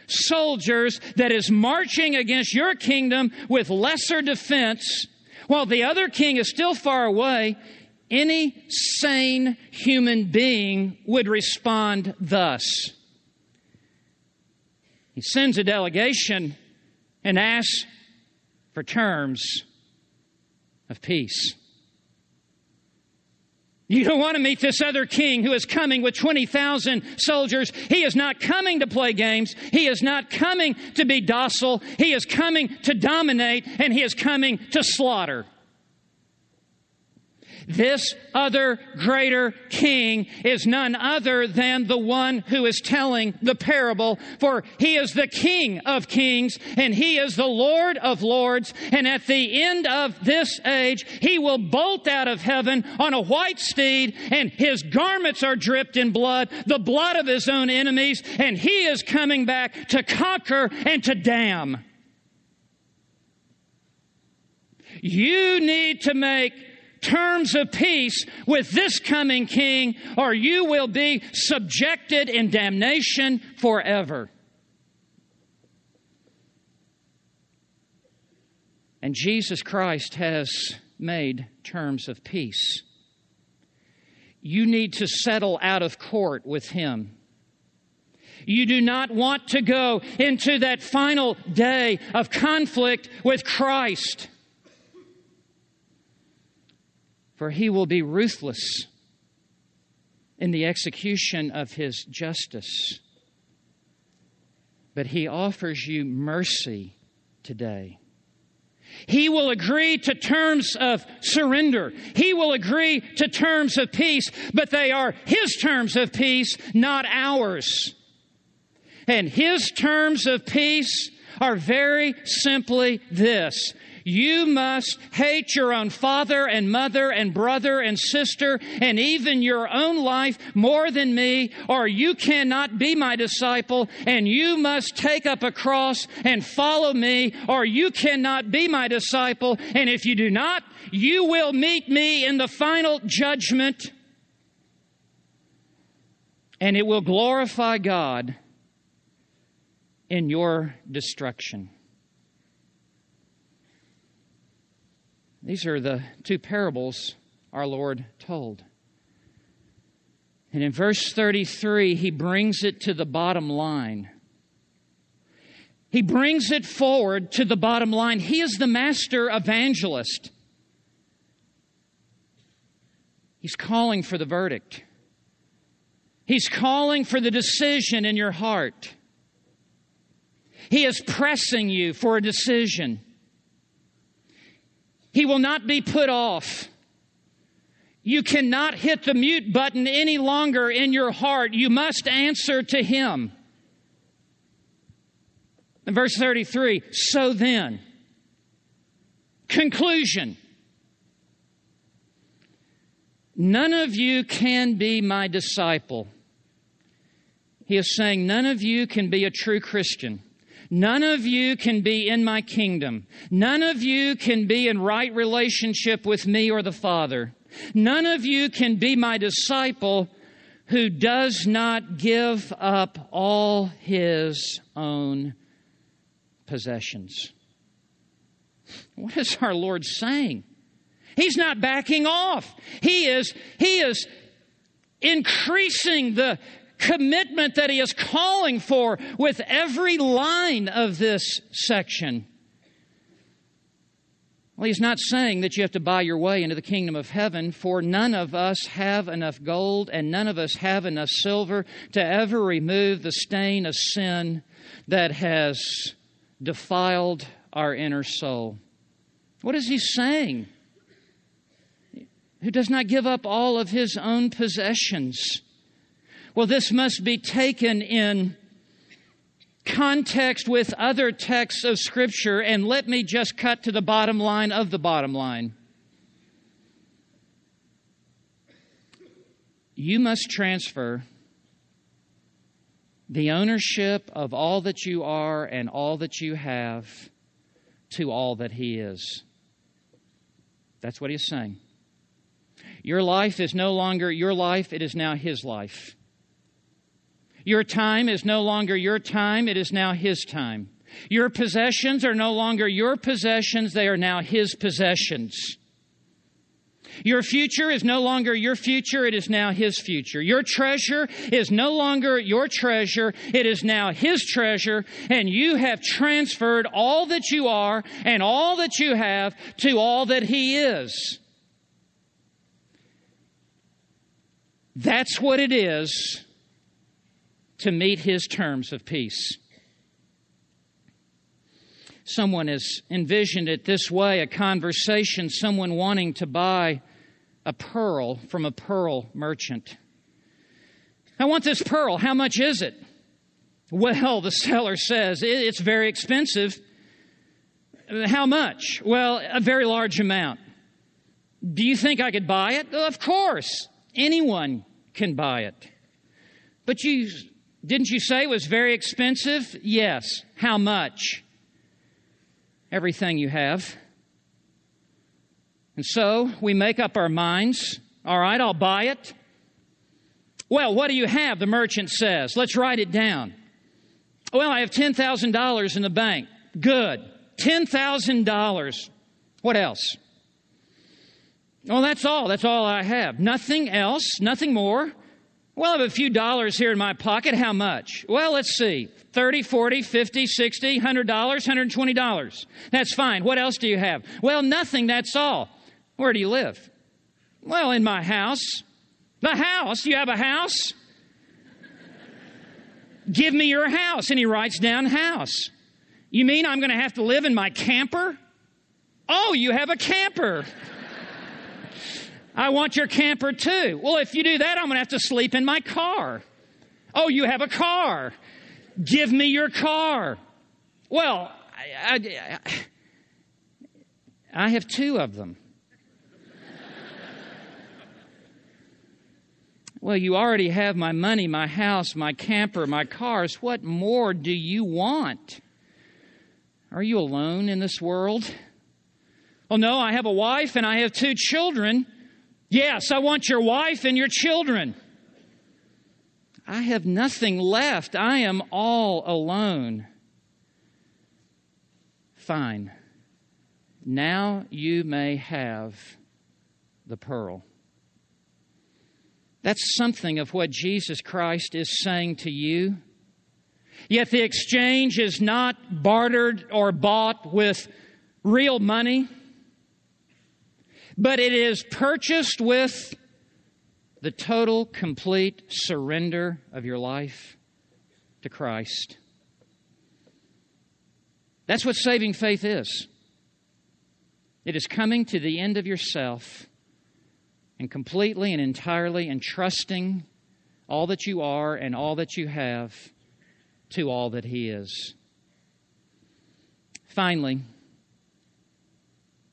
soldiers that is marching against your kingdom with lesser defense, while the other king is still far away, any sane human being would respond thus. He sends a delegation and ask for terms of peace. You don't want to meet this other king who is coming with 20,000 soldiers. He is not coming to play games. He is not coming to be docile. He is coming to dominate and he is coming to slaughter. This other greater king is none other than the one who is telling the parable, for he is the king of kings and he is the Lord of lords. And at the end of this age, he will bolt out of heaven on a white steed and his garments are dripped in blood, the blood of his own enemies, and he is coming back to conquer and to damn. You need to make terms of peace with this coming king, or you will be subjected in damnation forever. And Jesus Christ has made terms of peace. You need to settle out of court with him. You do not want to go into that final day of conflict with Christ for he will be ruthless in the execution of his justice. But he offers you mercy today. He will agree to terms of surrender. He will agree to terms of peace, but they are His terms of peace, not ours. And His terms of peace are very simply this you must hate your own father and mother and brother and sister and even your own life more than me, or you cannot be my disciple, and you must take up a cross and follow me, or you cannot be my disciple, and if you do not, you will meet me in the final judgment, and it will glorify God in your destruction. These are the two parables our Lord told. And in verse 33, he brings it to the bottom line. He brings it forward to the bottom line. He is the master evangelist. He's calling for the verdict. He's calling for the decision in your heart. He is pressing you for a decision. He will not be put off. You cannot hit the mute button any longer in your heart. You must answer to Him. In verse 33, so then, conclusion. None of you can be my disciple. He is saying, none of you can be a true Christian None of you can be in my kingdom. None of you can be in right relationship with me or the Father. None of you can be my disciple who does not give up all his own possessions. What is our Lord saying? He's not backing off. He is, he is increasing the commitment that he is calling for with every line of this section. Well, he's not saying that you have to buy your way into the kingdom of heaven, for none of us have enough gold and none of us have enough silver to ever remove the stain of sin that has defiled our inner soul. What is he saying? Who does not give up all of his own possessions. Well, this must be taken in context with other texts of Scripture, and let me just cut to the bottom line of the bottom line. You must transfer the ownership of all that you are and all that you have to all that He is. That's what He's saying. Your life is no longer your life, it is now His life. Your time is no longer your time, it is now His time. Your possessions are no longer your possessions, they are now His possessions. Your future is no longer your future, it is now His future. Your treasure is no longer your treasure, it is now His treasure, and you have transferred all that you are and all that you have to all that He is. That's what it is to meet his terms of peace. Someone has envisioned it this way a conversation, someone wanting to buy a pearl from a pearl merchant. I want this pearl. How much is it? Well, the seller says it's very expensive. How much? Well, a very large amount. Do you think I could buy it? Of course. Anyone can buy it. But you didn't you say it was very expensive? Yes. How much? Everything you have. And so we make up our minds. All right, I'll buy it. Well, what do you have? The merchant says. Let's write it down. Well, I have $10,000 in the bank. Good. $10,000. What else? Well, that's all. That's all I have. Nothing else, nothing more. Well, I have a few dollars here in my pocket. How much? Well, let's see. 30, 40, 50, 60, $100, $120. That's fine. What else do you have? Well, nothing. That's all. Where do you live? Well, in my house. The house? You have a house? Give me your house. And he writes down house. You mean I'm going to have to live in my camper? Oh, you have a camper. I want your camper too. Well, if you do that, I'm going to have to sleep in my car. Oh, you have a car. Give me your car. Well, I, I, I have two of them. well, you already have my money, my house, my camper, my cars. What more do you want? Are you alone in this world? Oh, no, I have a wife and I have two children. Yes, I want your wife and your children. I have nothing left. I am all alone. Fine. Now you may have the pearl. That's something of what Jesus Christ is saying to you. Yet the exchange is not bartered or bought with real money but it is purchased with the total, complete surrender of your life to Christ. That's what saving faith is. It is coming to the end of yourself and completely and entirely entrusting all that you are and all that you have to all that He is. Finally,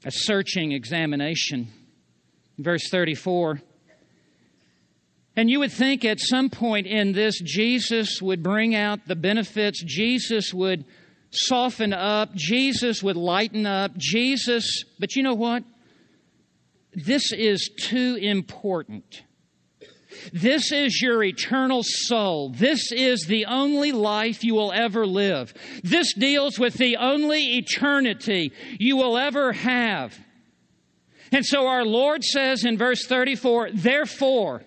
a searching examination. Verse 34. And you would think at some point in this, Jesus would bring out the benefits, Jesus would soften up, Jesus would lighten up, Jesus, but you know what? This is too important this is your eternal soul. This is the only life you will ever live. This deals with the only eternity you will ever have. And so our Lord says in verse 34, therefore,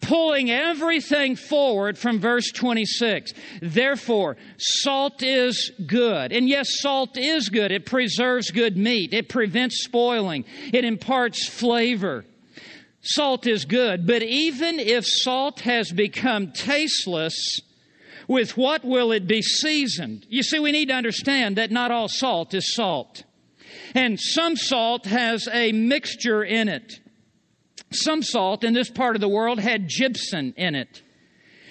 pulling everything forward from verse 26. Therefore, salt is good. And yes, salt is good. It preserves good meat. It prevents spoiling. It imparts flavor. Salt is good. But even if salt has become tasteless, with what will it be seasoned? You see, we need to understand that not all salt is salt. And some salt has a mixture in it. Some salt in this part of the world had gypsum in it.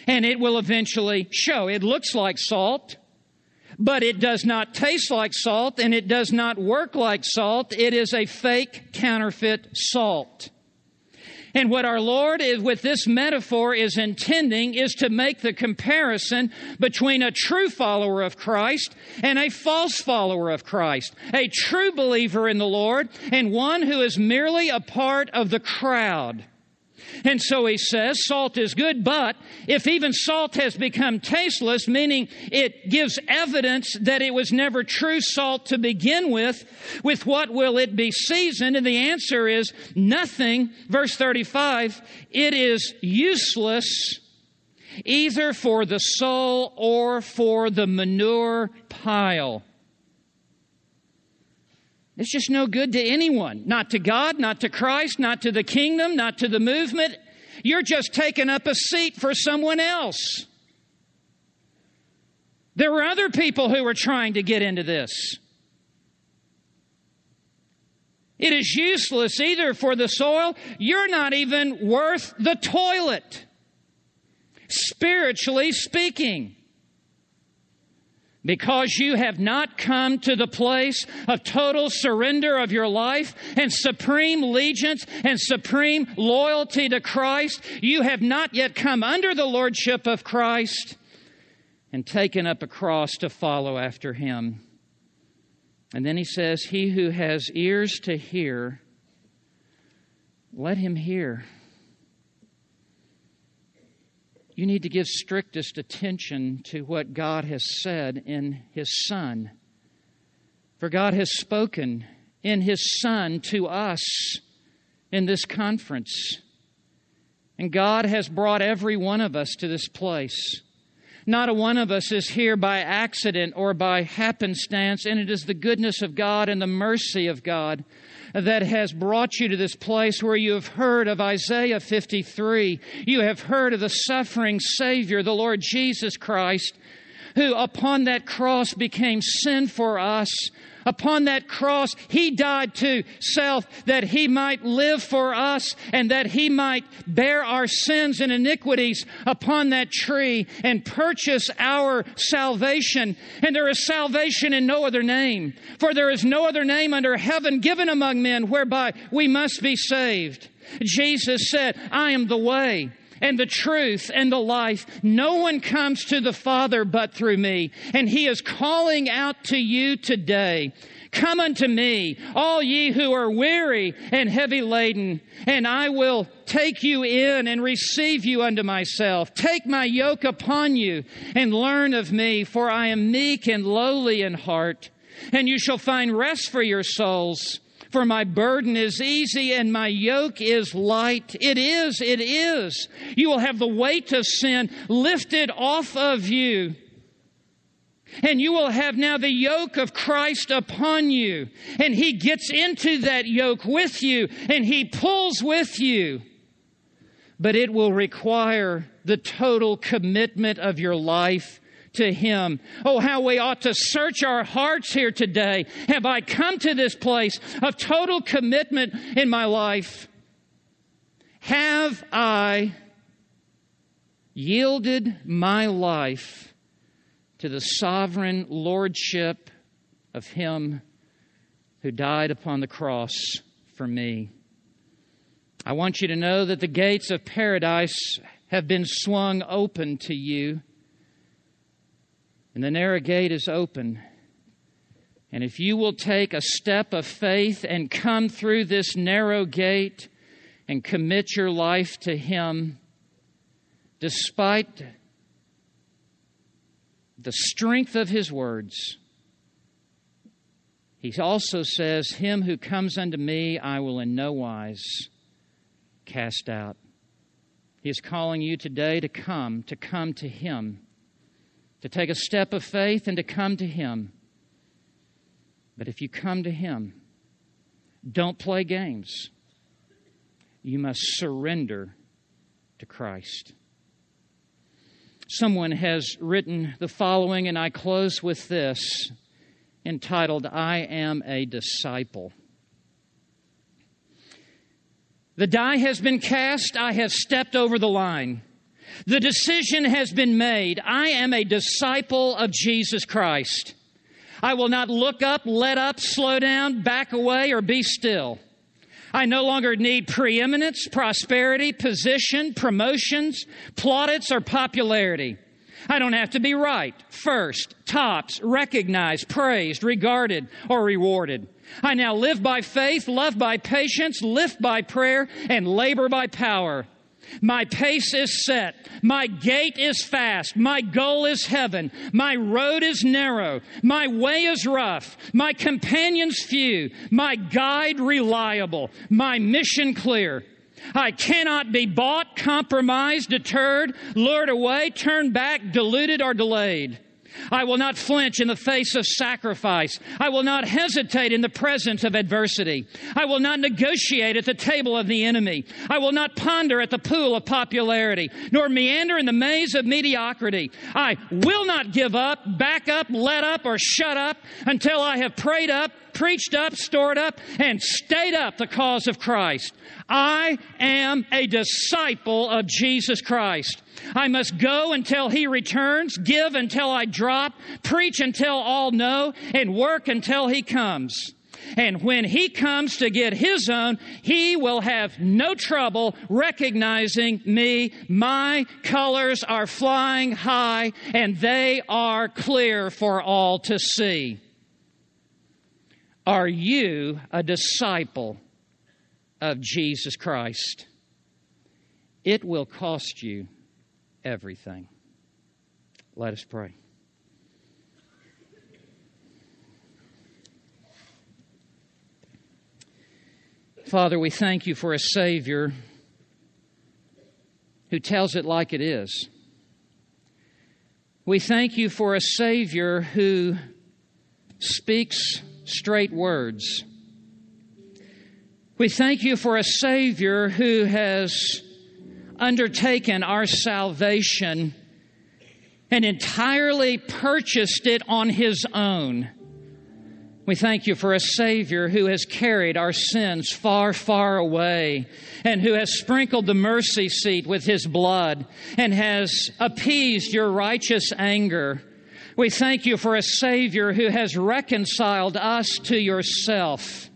And it will eventually show. It looks like salt, but it does not taste like salt and it does not work like salt. It is a fake counterfeit salt. And what our Lord is with this metaphor is intending is to make the comparison between a true follower of Christ and a false follower of Christ. A true believer in the Lord and one who is merely a part of the crowd. And so he says, salt is good, but if even salt has become tasteless, meaning it gives evidence that it was never true salt to begin with, with what will it be seasoned? And the answer is nothing. Verse 35, it is useless either for the soul or for the manure pile. It's just no good to anyone. Not to God, not to Christ, not to the kingdom, not to the movement. You're just taking up a seat for someone else. There were other people who were trying to get into this. It is useless either for the soil. You're not even worth the toilet, spiritually speaking because you have not come to the place of total surrender of your life and supreme allegiance and supreme loyalty to Christ, you have not yet come under the lordship of Christ and taken up a cross to follow after him. And then he says, He who has ears to hear, let him hear. You need to give strictest attention to what God has said in His Son. For God has spoken in His Son to us in this conference. And God has brought every one of us to this place. Not a one of us is here by accident or by happenstance, and it is the goodness of God and the mercy of God that has brought you to this place where you have heard of Isaiah 53. You have heard of the suffering Savior, the Lord Jesus Christ, who upon that cross became sin for us Upon that cross, He died to self that He might live for us and that He might bear our sins and iniquities upon that tree and purchase our salvation. And there is salvation in no other name, for there is no other name under heaven given among men whereby we must be saved. Jesus said, I am the way and the truth and the life. No one comes to the Father but through me. And He is calling out to you today. Come unto me, all ye who are weary and heavy laden, and I will take you in and receive you unto myself. Take my yoke upon you and learn of me, for I am meek and lowly in heart, and you shall find rest for your souls. For my burden is easy and my yoke is light. It is, it is. You will have the weight of sin lifted off of you. And you will have now the yoke of Christ upon you. And He gets into that yoke with you and He pulls with you. But it will require the total commitment of your life to Him. Oh, how we ought to search our hearts here today. Have I come to this place of total commitment in my life? Have I yielded my life to the sovereign lordship of Him who died upon the cross for me? I want you to know that the gates of paradise have been swung open to you. And the narrow gate is open. And if you will take a step of faith and come through this narrow gate and commit your life to Him, despite the strength of His words, He also says, Him who comes unto me, I will in no wise cast out. He is calling you today to come, to come to Him, to take a step of faith and to come to Him. But if you come to Him, don't play games. You must surrender to Christ. Someone has written the following, and I close with this entitled, I Am a Disciple. The die has been cast. I have stepped over the line. The decision has been made. I am a disciple of Jesus Christ. I will not look up, let up, slow down, back away, or be still. I no longer need preeminence, prosperity, position, promotions, plaudits, or popularity. I don't have to be right, first, tops, recognized, praised, regarded, or rewarded. I now live by faith, love by patience, lift by prayer, and labor by power. My pace is set. My gait is fast. My goal is heaven. My road is narrow. My way is rough. My companions few. My guide reliable. My mission clear. I cannot be bought, compromised, deterred, lured away, turned back, deluded, or delayed. I will not flinch in the face of sacrifice. I will not hesitate in the presence of adversity. I will not negotiate at the table of the enemy. I will not ponder at the pool of popularity, nor meander in the maze of mediocrity. I will not give up, back up, let up, or shut up until I have prayed up, preached up, stored up, and stayed up the cause of Christ. I am a disciple of Jesus Christ. I must go until he returns, give until I drop, preach until all know, and work until he comes. And when he comes to get his own, he will have no trouble recognizing me. My colors are flying high and they are clear for all to see. Are you a disciple of Jesus Christ? It will cost you everything. Let us pray. Father, we thank you for a Savior who tells it like it is. We thank you for a Savior who speaks straight words. We thank you for a Savior who has undertaken our salvation and entirely purchased it on His own. We thank you for a Savior who has carried our sins far, far away and who has sprinkled the mercy seat with His blood and has appeased your righteous anger. We thank you for a Savior who has reconciled us to yourself.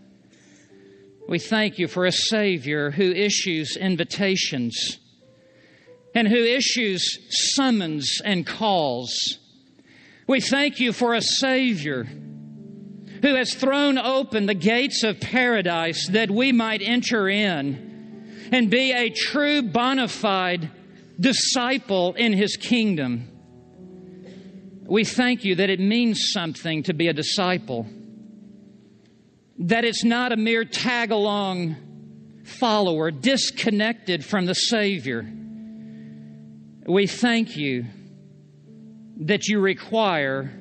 We thank you for a Savior who issues invitations and who issues summons and calls. We thank you for a Savior who has thrown open the gates of paradise that we might enter in and be a true bona fide disciple in His kingdom. We thank you that it means something to be a disciple, that it's not a mere tag along follower disconnected from the Savior we thank you that you require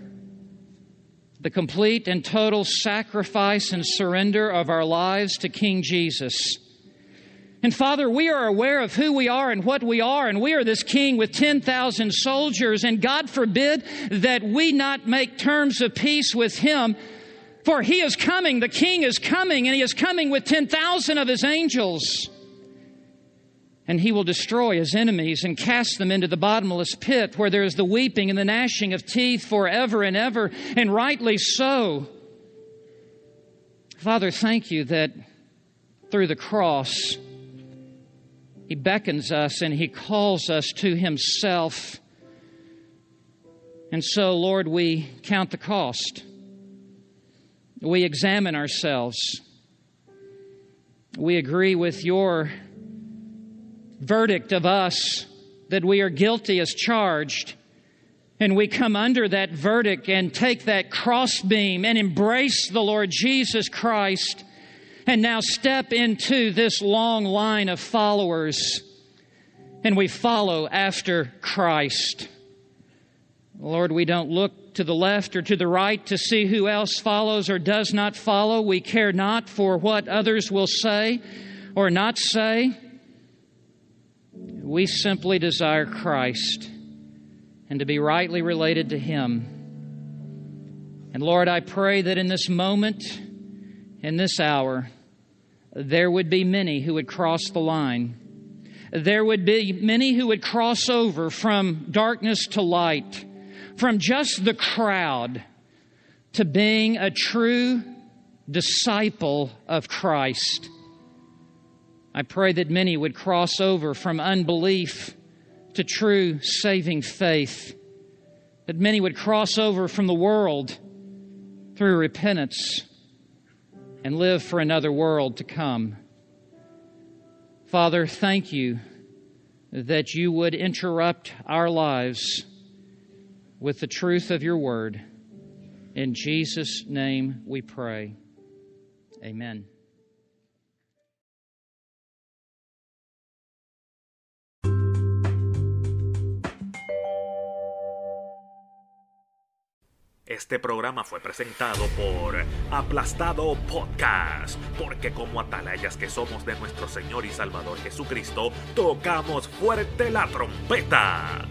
the complete and total sacrifice and surrender of our lives to King Jesus. And Father, we are aware of who we are and what we are, and we are this king with 10,000 soldiers, and God forbid that we not make terms of peace with him, for he is coming, the king is coming, and he is coming with 10,000 of his angels and he will destroy his enemies and cast them into the bottomless pit where there is the weeping and the gnashing of teeth forever and ever, and rightly so. Father, thank you that through the cross, he beckons us and he calls us to himself. And so, Lord, we count the cost. We examine ourselves. We agree with your verdict of us that we are guilty as charged. And we come under that verdict and take that crossbeam and embrace the Lord Jesus Christ and now step into this long line of followers. and we follow after Christ. Lord, we don't look to the left or to the right to see who else follows or does not follow. We care not for what others will say or not say. We simply desire Christ and to be rightly related to Him. And Lord, I pray that in this moment, in this hour, there would be many who would cross the line. There would be many who would cross over from darkness to light, from just the crowd to being a true disciple of Christ. I pray that many would cross over from unbelief to true saving faith, that many would cross over from the world through repentance and live for another world to come. Father, thank you that you would interrupt our lives with the truth of your word. In Jesus' name we pray. Amen. Este programa fue presentado por Aplastado Podcast, porque como atalayas que somos de nuestro Señor y Salvador Jesucristo, tocamos fuerte la trompeta.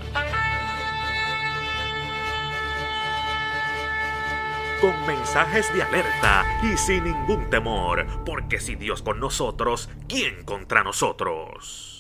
Con mensajes de alerta y sin ningún temor, porque si Dios con nosotros, ¿quién contra nosotros?